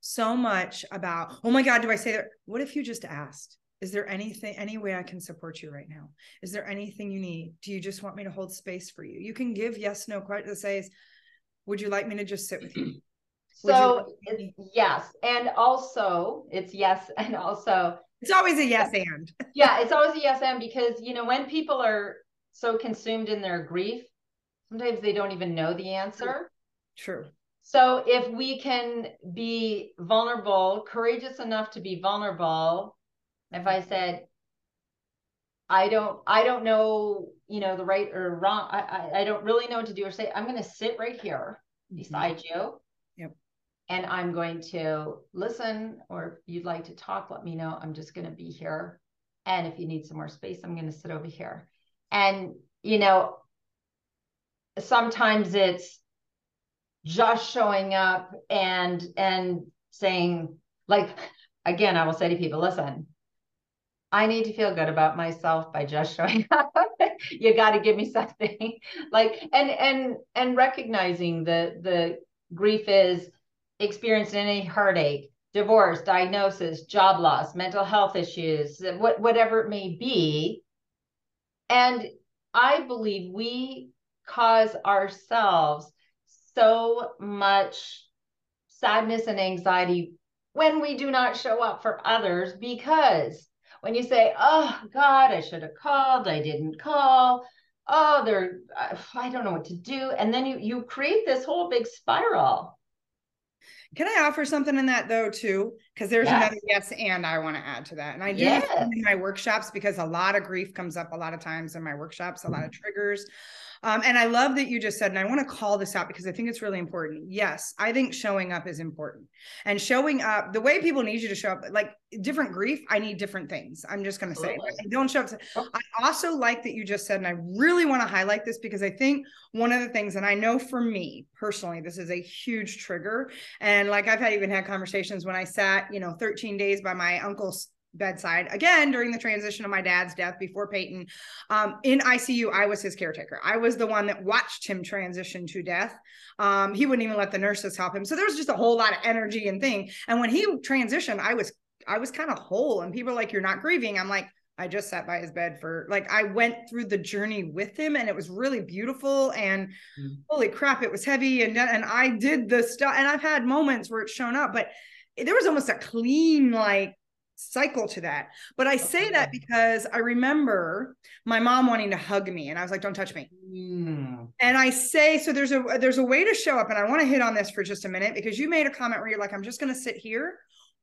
so much about, oh my God, do I say that? What if you just asked? Is there anything, any way I can support you right now? Is there anything you need? Do you just want me to hold space for you? You can give yes, no question that says, would you like me to just sit with you? so like yes. And also it's yes. And also it's always a yes and yeah, it's always a yes and because you know, when people are so consumed in their grief, sometimes they don't even know the answer. True. So if we can be vulnerable, courageous enough to be vulnerable, if I said, I don't, I don't know, you know, the right or wrong, I, I, I don't really know what to do or say, I'm going to sit right here mm-hmm. beside you. Yep. And I'm going to listen, or if you'd like to talk, let me know. I'm just going to be here. And if you need some more space, I'm going to sit over here. And, you know, sometimes it's just showing up and and saying like again i will say to people listen i need to feel good about myself by just showing up. You got to give me something. Like and and and recognizing the the grief is experienced any heartache divorce diagnosis job loss mental health issues what, whatever it may be. And i believe we cause ourselves so much sadness and anxiety when we do not show up for others because when you say, "Oh God, I should have called, I didn't call," oh, they're I don't know what to do, and then you you create this whole big spiral. Can I offer something in that though too? Because there's yes. another yes and I want to add to that. And I do yes. in my workshops because a lot of grief comes up a lot of times in my workshops, a lot of triggers. Um, and I love that you just said, and I want to call this out because I think it's really important. Yes, I think showing up is important. And showing up, the way people need you to show up, like different grief, I need different things. I'm just going to say, don't show up. Oh. I also like that you just said, and I really want to highlight this because I think one of the things, and I know for me personally, this is a huge trigger. And like I've had even had conversations when I sat, you know, 13 days by my uncle's bedside again during the transition of my dad's death before Peyton. Um, in ICU, I was his caretaker. I was the one that watched him transition to death. Um, he wouldn't even let the nurses help him. So there was just a whole lot of energy and thing. And when he transitioned, I was I was kind of whole. And people are like, "You're not grieving." I'm like. I just sat by his bed for like I went through the journey with him and it was really beautiful and mm. holy crap it was heavy and and I did the stuff and I've had moments where it's shown up but there was almost a clean like cycle to that. But I say that because I remember my mom wanting to hug me and I was like, don't touch me. Mm. And I say, so there's a there's a way to show up. And I want to hit on this for just a minute because you made a comment where you're like, I'm just gonna sit here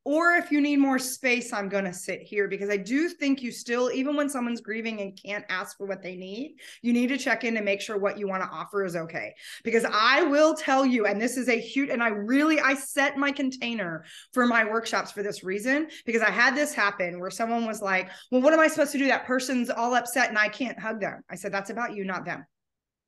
or if you need more space, I'm going to sit here because I do think you still, even when someone's grieving and can't ask for what they need, you need to check in and make sure what you want to offer is okay. Because I will tell you, and this is a huge, and I really, I set my container for my workshops for this reason because I had this happen where someone was like, well, what am I supposed to do? That person's all upset and I can't hug them. I said, that's about you, not them.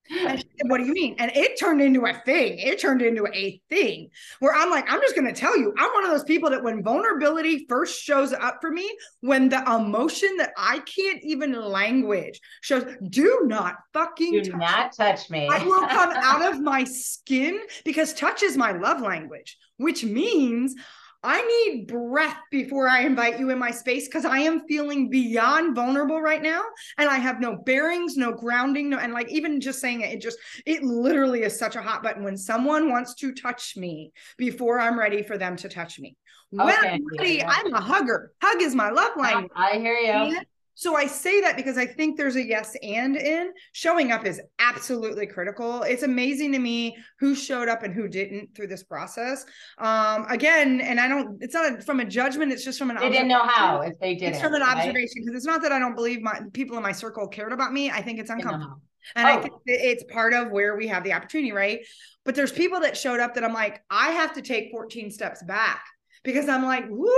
And she said, What do you mean? And it turned into a thing. It turned into a thing where I'm like, I'm just going to tell you, I'm one of those people that when vulnerability first shows up for me, when the emotion that I can't even language shows, do not fucking do touch not touch me. I will come out of my skin because touch is my love language, which means I need breath before I invite you in my space because I am feeling beyond vulnerable right now. And I have no bearings, no grounding, no, and like even just saying it, it just, it literally is such a hot button when someone wants to touch me before I'm ready for them to touch me. When okay. I'm ready, yeah. I'm a hugger. Hug is my love language. I hear you. So I say that because I think there's a yes and in showing up is absolutely critical. It's amazing to me who showed up and who didn't through this process. Um, again, and I don't, it's not a, from a judgment. It's just from an, they didn't know how if they did It's from an right? observation because it's not that I don't believe my people in my circle cared about me. I think it's uncomfortable. And oh. I think it's part of where we have the opportunity, right? But there's people that showed up that I'm like, I have to take 14 steps back because I'm like, whoo,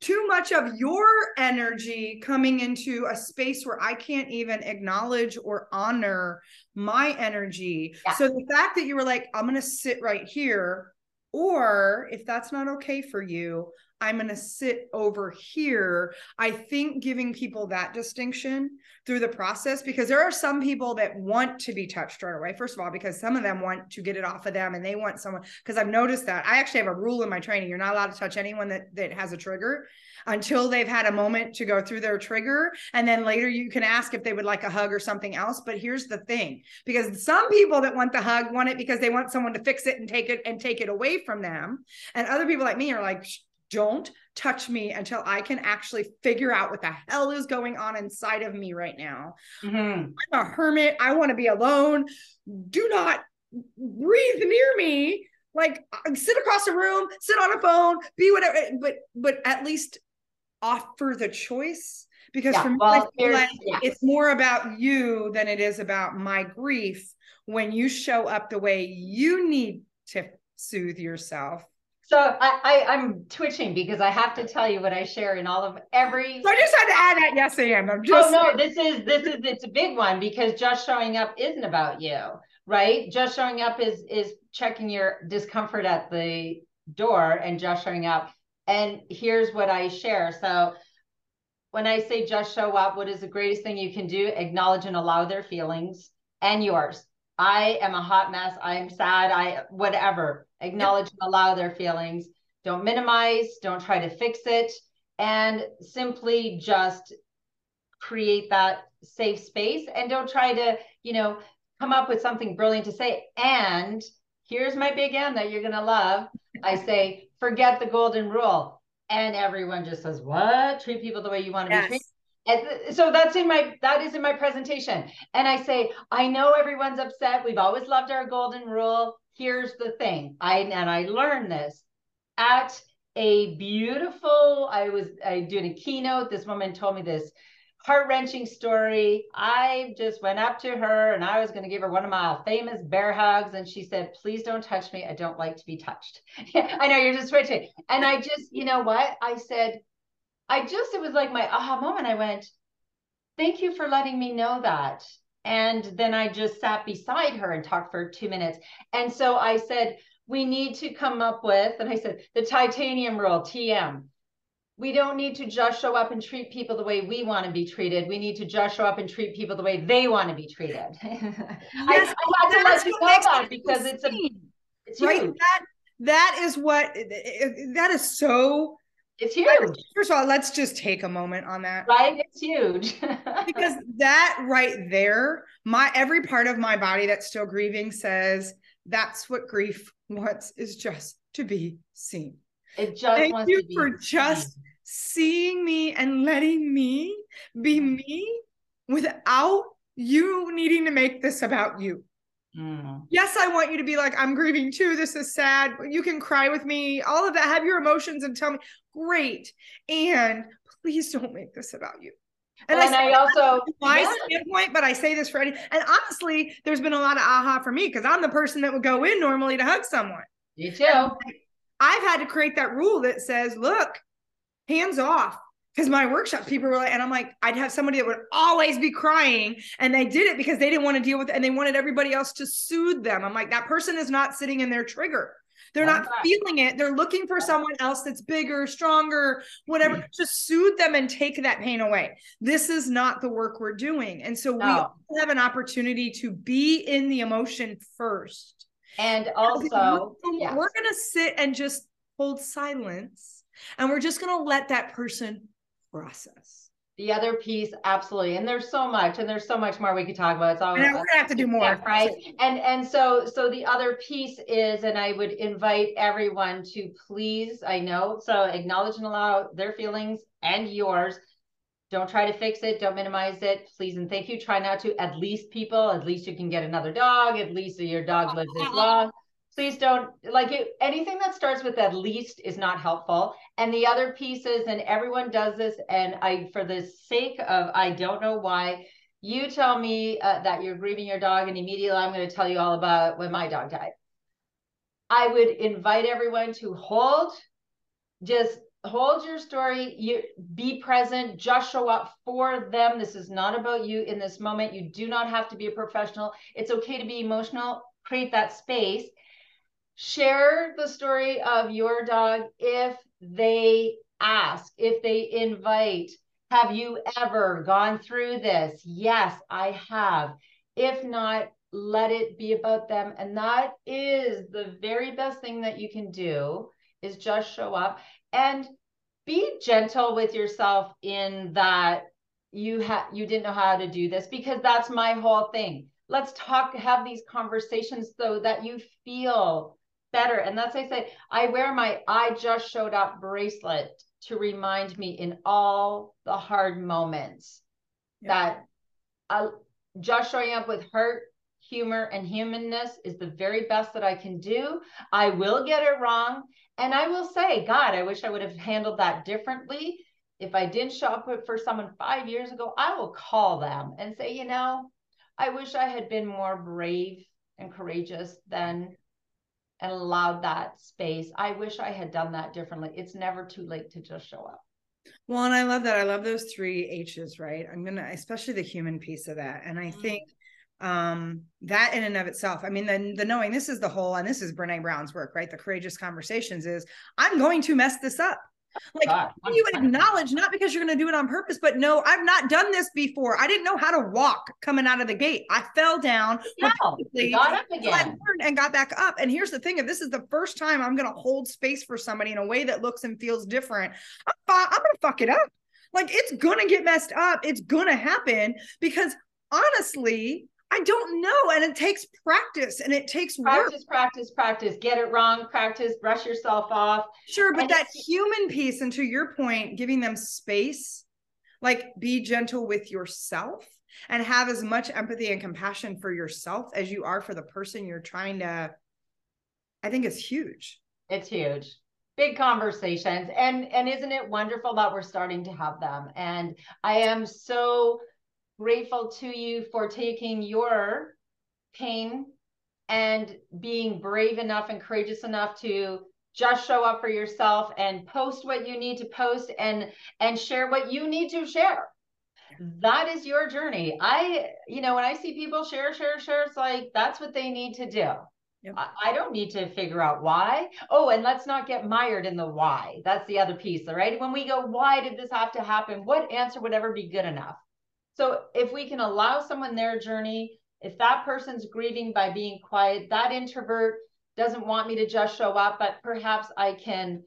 too much of your energy coming into a space where I can't even acknowledge or honor my energy. Yeah. So the fact that you were like, I'm going to sit right here, or if that's not okay for you, I'm going to sit over here. I think giving people that distinction through the process, because there are some people that want to be touched right away. First of all, because some of them want to get it off of them and they want someone, because I've noticed that I actually have a rule in my training. You're not allowed to touch anyone that, that has a trigger until they've had a moment to go through their trigger. And then later you can ask if they would like a hug or something else. But here's the thing, because some people that want the hug want it because they want someone to fix it and take it and take it away from them. And other people like me are like, don't touch me until I can actually figure out what the hell is going on inside of me right now. Mm-hmm. I'm a hermit. I want to be alone. Do not breathe near me. Like uh, sit across the room, sit on a phone, be whatever, but but at least offer the choice because yeah, for me, well, like yeah. it's more about you than it is about my grief when you show up the way you need to soothe yourself so I, I am twitching because I have to tell you what I share in all of every. So I just had to add that yes and I'm oh, just. Oh no, this is this is it's a big one because just showing up isn't about you, right? Just showing up is is checking your discomfort at the door and just showing up. And here's what I share. So when I say just show up, what is the greatest thing you can do? Acknowledge and allow their feelings and yours. I am a hot mess. I'm sad. I whatever. Acknowledge and allow their feelings. Don't minimize. Don't try to fix it. And simply just create that safe space and don't try to, you know, come up with something brilliant to say. And here's my big M that you're going to love. I say, forget the golden rule. And everyone just says, what? Treat people the way you want to yes. be treated. And so that's in my that is in my presentation. And I say, I know everyone's upset. We've always loved our golden rule. Here's the thing. I and I learned this at a beautiful, I was I doing a keynote. This woman told me this heart-wrenching story. I just went up to her and I was going to give her one of my famous bear hugs. And she said, please don't touch me. I don't like to be touched. I know you're just switching. And I just, you know what? I said, I just, it was like my aha moment. I went, thank you for letting me know that. And then I just sat beside her and talked for two minutes. And so I said, we need to come up with, and I said, the titanium rule, TM. We don't need to just show up and treat people the way we want to be treated. We need to just show up and treat people the way they want to be treated. Yes, I, I had to let you know that because it's a it's right. Huge. That that is what that is so it's huge. First of all, let's just take a moment on that. Right? It's huge. because that right there, my every part of my body that's still grieving says that's what grief wants is just to be seen. It just Thank wants you to be for just seeing me and letting me be me without you needing to make this about you. Mm. Yes, I want you to be like, I'm grieving too. This is sad. You can cry with me, all of that. Have your emotions and tell me, great. And please don't make this about you. And, well, I, and I also my yeah. standpoint, but I say this for any and honestly, there's been a lot of aha for me because I'm the person that would go in normally to hug someone. You too. And I've had to create that rule that says, look, hands off because my workshop people were like and i'm like i'd have somebody that would always be crying and they did it because they didn't want to deal with it and they wanted everybody else to soothe them i'm like that person is not sitting in their trigger they're not feeling it. They're looking for someone else that's bigger stronger whatever. Mm. to soothe them and take that pain away. This is not the work we're doing. And so no. we have an opportunity to be in the emotion first. And also we're, we're going to sit and just hold silence and we're just going to let that person process. The other piece, absolutely, and there's so much, and there's so much more we could talk about. It's all we're gonna have to do more, right? And and so so the other piece is, and I would invite everyone to please, I know, so acknowledge and allow their feelings and yours. Don't try to fix it. Don't minimize it. Please and thank you. Try not to. At least people. At least you can get another dog. At least your dog lives this long please don't like it, anything that starts with at least is not helpful. And the other pieces and everyone does this and i for the sake of i don't know why you tell me uh, that you're grieving your dog and immediately i'm going to tell you all about when my dog died. I would invite everyone to hold just hold your story you be present just show up for them. This is not about you in this moment. You do not have to be a professional. It's okay to be emotional create that space share the story of your dog if they ask, if they invite. Have you ever gone through this? Yes, I have. If not, let it be about them. And that is the very best thing that you can do is just show up and be gentle with yourself in that you had you didn't know how to do this because that's my whole thing. Let's talk have these conversations so that you feel better. And that's I say I wear my I just showed up bracelet to remind me in all the hard moments yeah. that uh, just showing up with hurt, humor, and humanness is the very best that I can do. I will get it wrong. And I will say, God, I wish I would have handled that differently. If I didn't show up for someone five years ago, I will call them and say, you know, I wish I had been more brave and courageous then and allowed that space. I wish I had done that differently. It's never too late to just show up. Well, and I love that. I love those three H's, right? I'm gonna, especially the human piece of that. And I mm-hmm. think um that in and of itself i mean then the knowing this is the whole and this is brene brown's work right the courageous conversations is i'm going to mess this up like God, you would acknowledge not because you're going to do it on purpose but no i've not done this before. I didn't know how to walk coming out of the gate. I fell down no, got up again. and got back up. And here's the thing if this is the first time i'm going to hold space for somebody in a way that looks and feels different i'm, I'm going to fuck it up. Like it's going to get messed up. It's going to happen because honestly I don't know. And it takes practice and it takes practice, work. practice, practice. Get it wrong, practice, brush yourself off. Sure. But and that human piece, and to your point, giving them space, like be gentle with yourself and have as much empathy and compassion for yourself as you are for the person you're trying to, I think it's huge. It's huge big conversations and and isn't it wonderful that we're starting to have them and i am so grateful to you for taking your pain and being brave enough and courageous enough to just show up for yourself and post what you need to post and and share what you need to share. That is your journey. I you know when i see people share share share it's like that's what they need to do. Yep. I, I don't need to figure out why. Oh and let's not get mired in the why. That's the other piece right? When we go why did this have to happen? What answer would ever be good enough so if we can allow someone their journey, if that person's grieving by being quiet, that introvert doesn't want me to just show up, but perhaps I can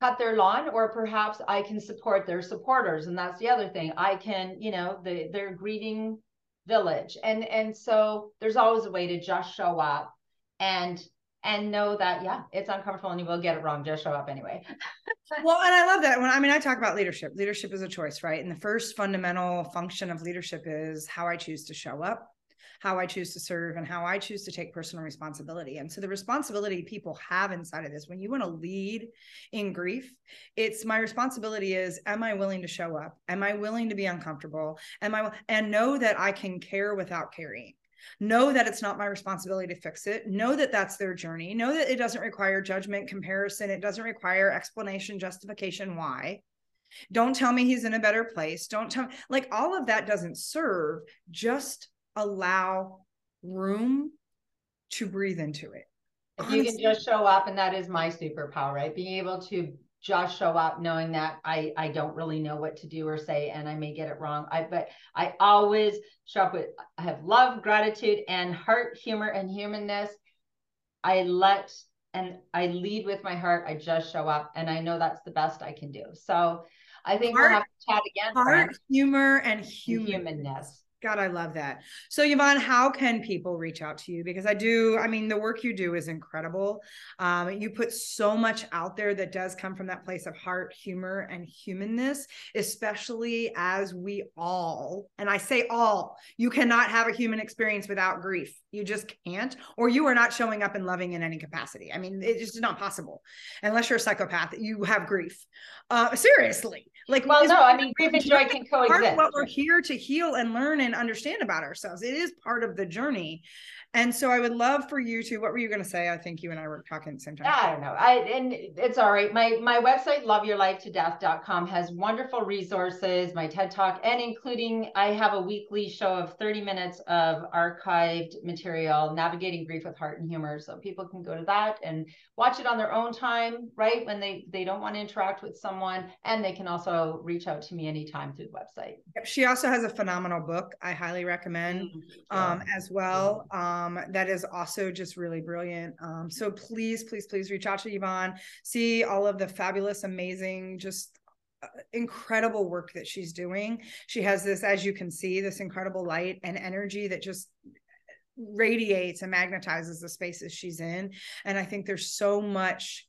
cut their lawn or perhaps I can support their supporters. And that's the other thing. I can, you know, the their grieving village. And and so there's always a way to just show up and and know that yeah it's uncomfortable and you will get it wrong. Just show up anyway. Well and i love that. When i mean i talk about leadership. Leadership is a choice right? And the first fundamental function of leadership is how i choose to show up how i choose to serve and how i choose to take personal responsibility. And so the responsibility people have inside of this when you want to lead in grief it's my responsibility is am i willing to show up? Am i willing to be uncomfortable? Am i and know that i can care without carrying know that it's not my responsibility to fix it. Know that that's their journey. Know that it doesn't require judgment comparison. It doesn't require explanation justification why. Don't tell me he's in a better place. Don't tell me like all of that doesn't serve just allow room to breathe into it. If you can just show up and that is my superpower right? Being able to just show up knowing that I I don't really know what to do or say and I may get it wrong. I but I always show up with I have love, gratitude, and heart, humor, and humanness. I let and I lead with my heart. I just show up and I know that's the best I can do. So I think heart, we'll have to chat again. Heart, friends. humor, and human. humanness. God, I love that. So, Yvonne, how can people reach out to you? Because I do, I mean, the work you do is incredible. Um, you put so much out there that does come from that place of heart, humor, and humanness, especially as we all, and I say all, you cannot have a human experience without grief. You just can't, or you are not showing up and loving in any capacity. I mean, it's just not possible unless you're a psychopath. You have grief. Uh, seriously, like, well, no, I mean, grief and joy can coexist. Part of what we're here to heal and learn and understand about ourselves. It is part of the journey. And so I would love for you to, what were you going to say? I think you and I were talking at the same time. I don't know. I, and it's all right. My, my website, loveyourlifetodeath.com has wonderful resources, my TED talk, and including, I have a weekly show of 30 minutes of archived material, navigating grief with heart and humor. So people can go to that and watch it on their own time, right? When they, they don't want to interact with someone and they can also reach out to me anytime through the website. She also has a phenomenal book. I highly recommend mm-hmm. um, as well. Um, um, that is also just really brilliant. Um, so please, please, please reach out to Yvonne, see all of the fabulous, amazing, just uh, incredible work that she's doing. She has this, as you can see, this incredible light and energy that just radiates and magnetizes the spaces she's in. And I think there's so much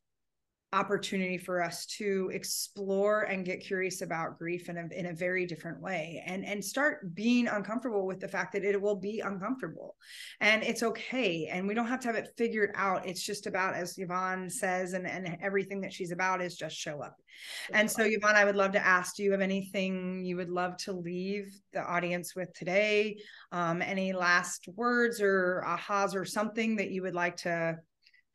opportunity for us to explore and get curious about grief in a, in a very different way and and start being uncomfortable with the fact that it will be uncomfortable. And it's okay and we don't have to have it figured out. It's just about as yvonne says and and everything that she's about is just show up. And so yvonne i would love to ask do you have anything you would love to leave the audience with today? Um, any last words or ahas or something that you would like to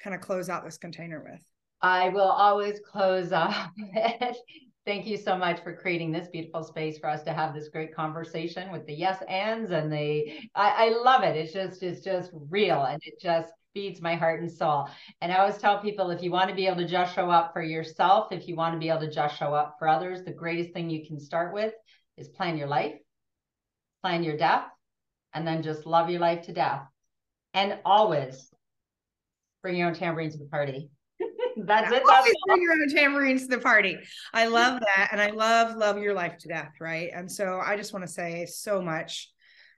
kind of close out this container with I will always close off Thank you so much for creating this beautiful space for us to have this great conversation with the yes ands and the I, I love it. It's just it's just real and it just feeds my heart and soul. And I always tell people if you want to be able to just show up for yourself, if you want to be able to just show up for others, the greatest thing you can start with is plan your life, plan your death, and then just love your life to death. And always bring your own tambourines to the party. That's it. That's bring your own tambourines to the party. I love that. And I love, love your life to death. Right. And so I just want to say so much.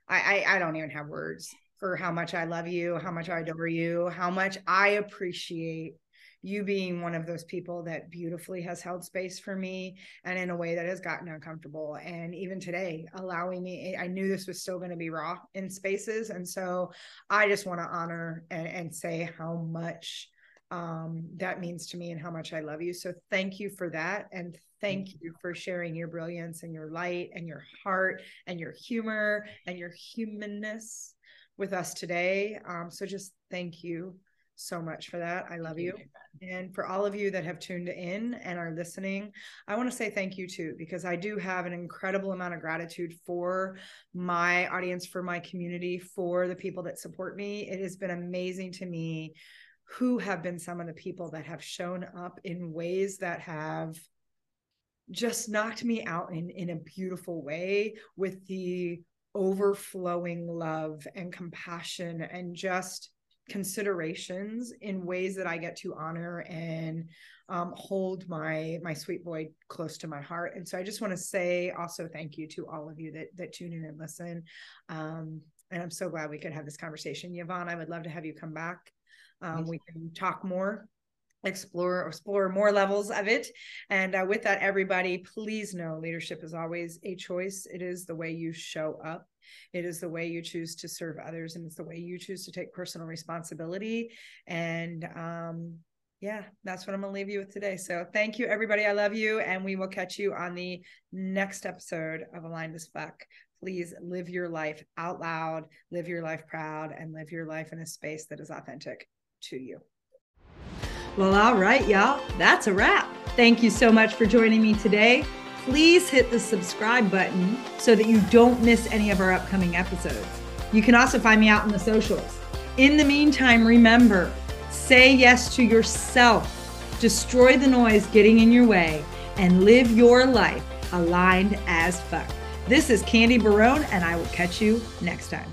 I, I, I don't even have words for how much I love you, how much I adore you, how much I appreciate you being one of those people that beautifully has held space for me and in a way that has gotten uncomfortable and even today allowing me i knew this was still going to be raw in spaces and so i just want to honor and, and say how much um, that means to me and how much I love you. So thank you for that. And thank you for sharing your brilliance and your light and your heart and your humor and your humanness with us today. Um, so just thank you so much for that. I love you. And for all of you that have tuned in and are listening, I want to say thank you too, because I do have an incredible amount of gratitude for my audience, for my community, for the people that support me. It has been amazing to me who have been some of the people that have shown up in ways that have just knocked me out in in a beautiful way with the overflowing love and compassion and just considerations in ways that I get to honor and um, hold my my sweet boy close to my heart. And so I just want to say also thank you to all of you that that tune in and listen. Um, and I'm so glad we could have this conversation. Yvonne, I would love to have you come back um, we can talk more explore explore more levels of it. And uh, with that everybody please know leadership is always a choice. It is the way you show up. It is the way you choose to serve others and it's the way you choose to take personal responsibility. And um, yeah that's what i'm gonna leave you with today. So thank you everybody. I love you and we will catch you on the next episode of aligned as fuck. Please live your life out loud live your life proud and live your life in a space that is authentic to you. Well, all right, y'all. That's a wrap. Thank you so much for joining me today. Please hit the subscribe button so that you don't miss any of our upcoming episodes. You can also find me out in the socials. In the meantime, remember say yes to yourself, destroy the noise getting in your way, and live your life aligned as fuck. This is Candy Barone, and I will catch you next time.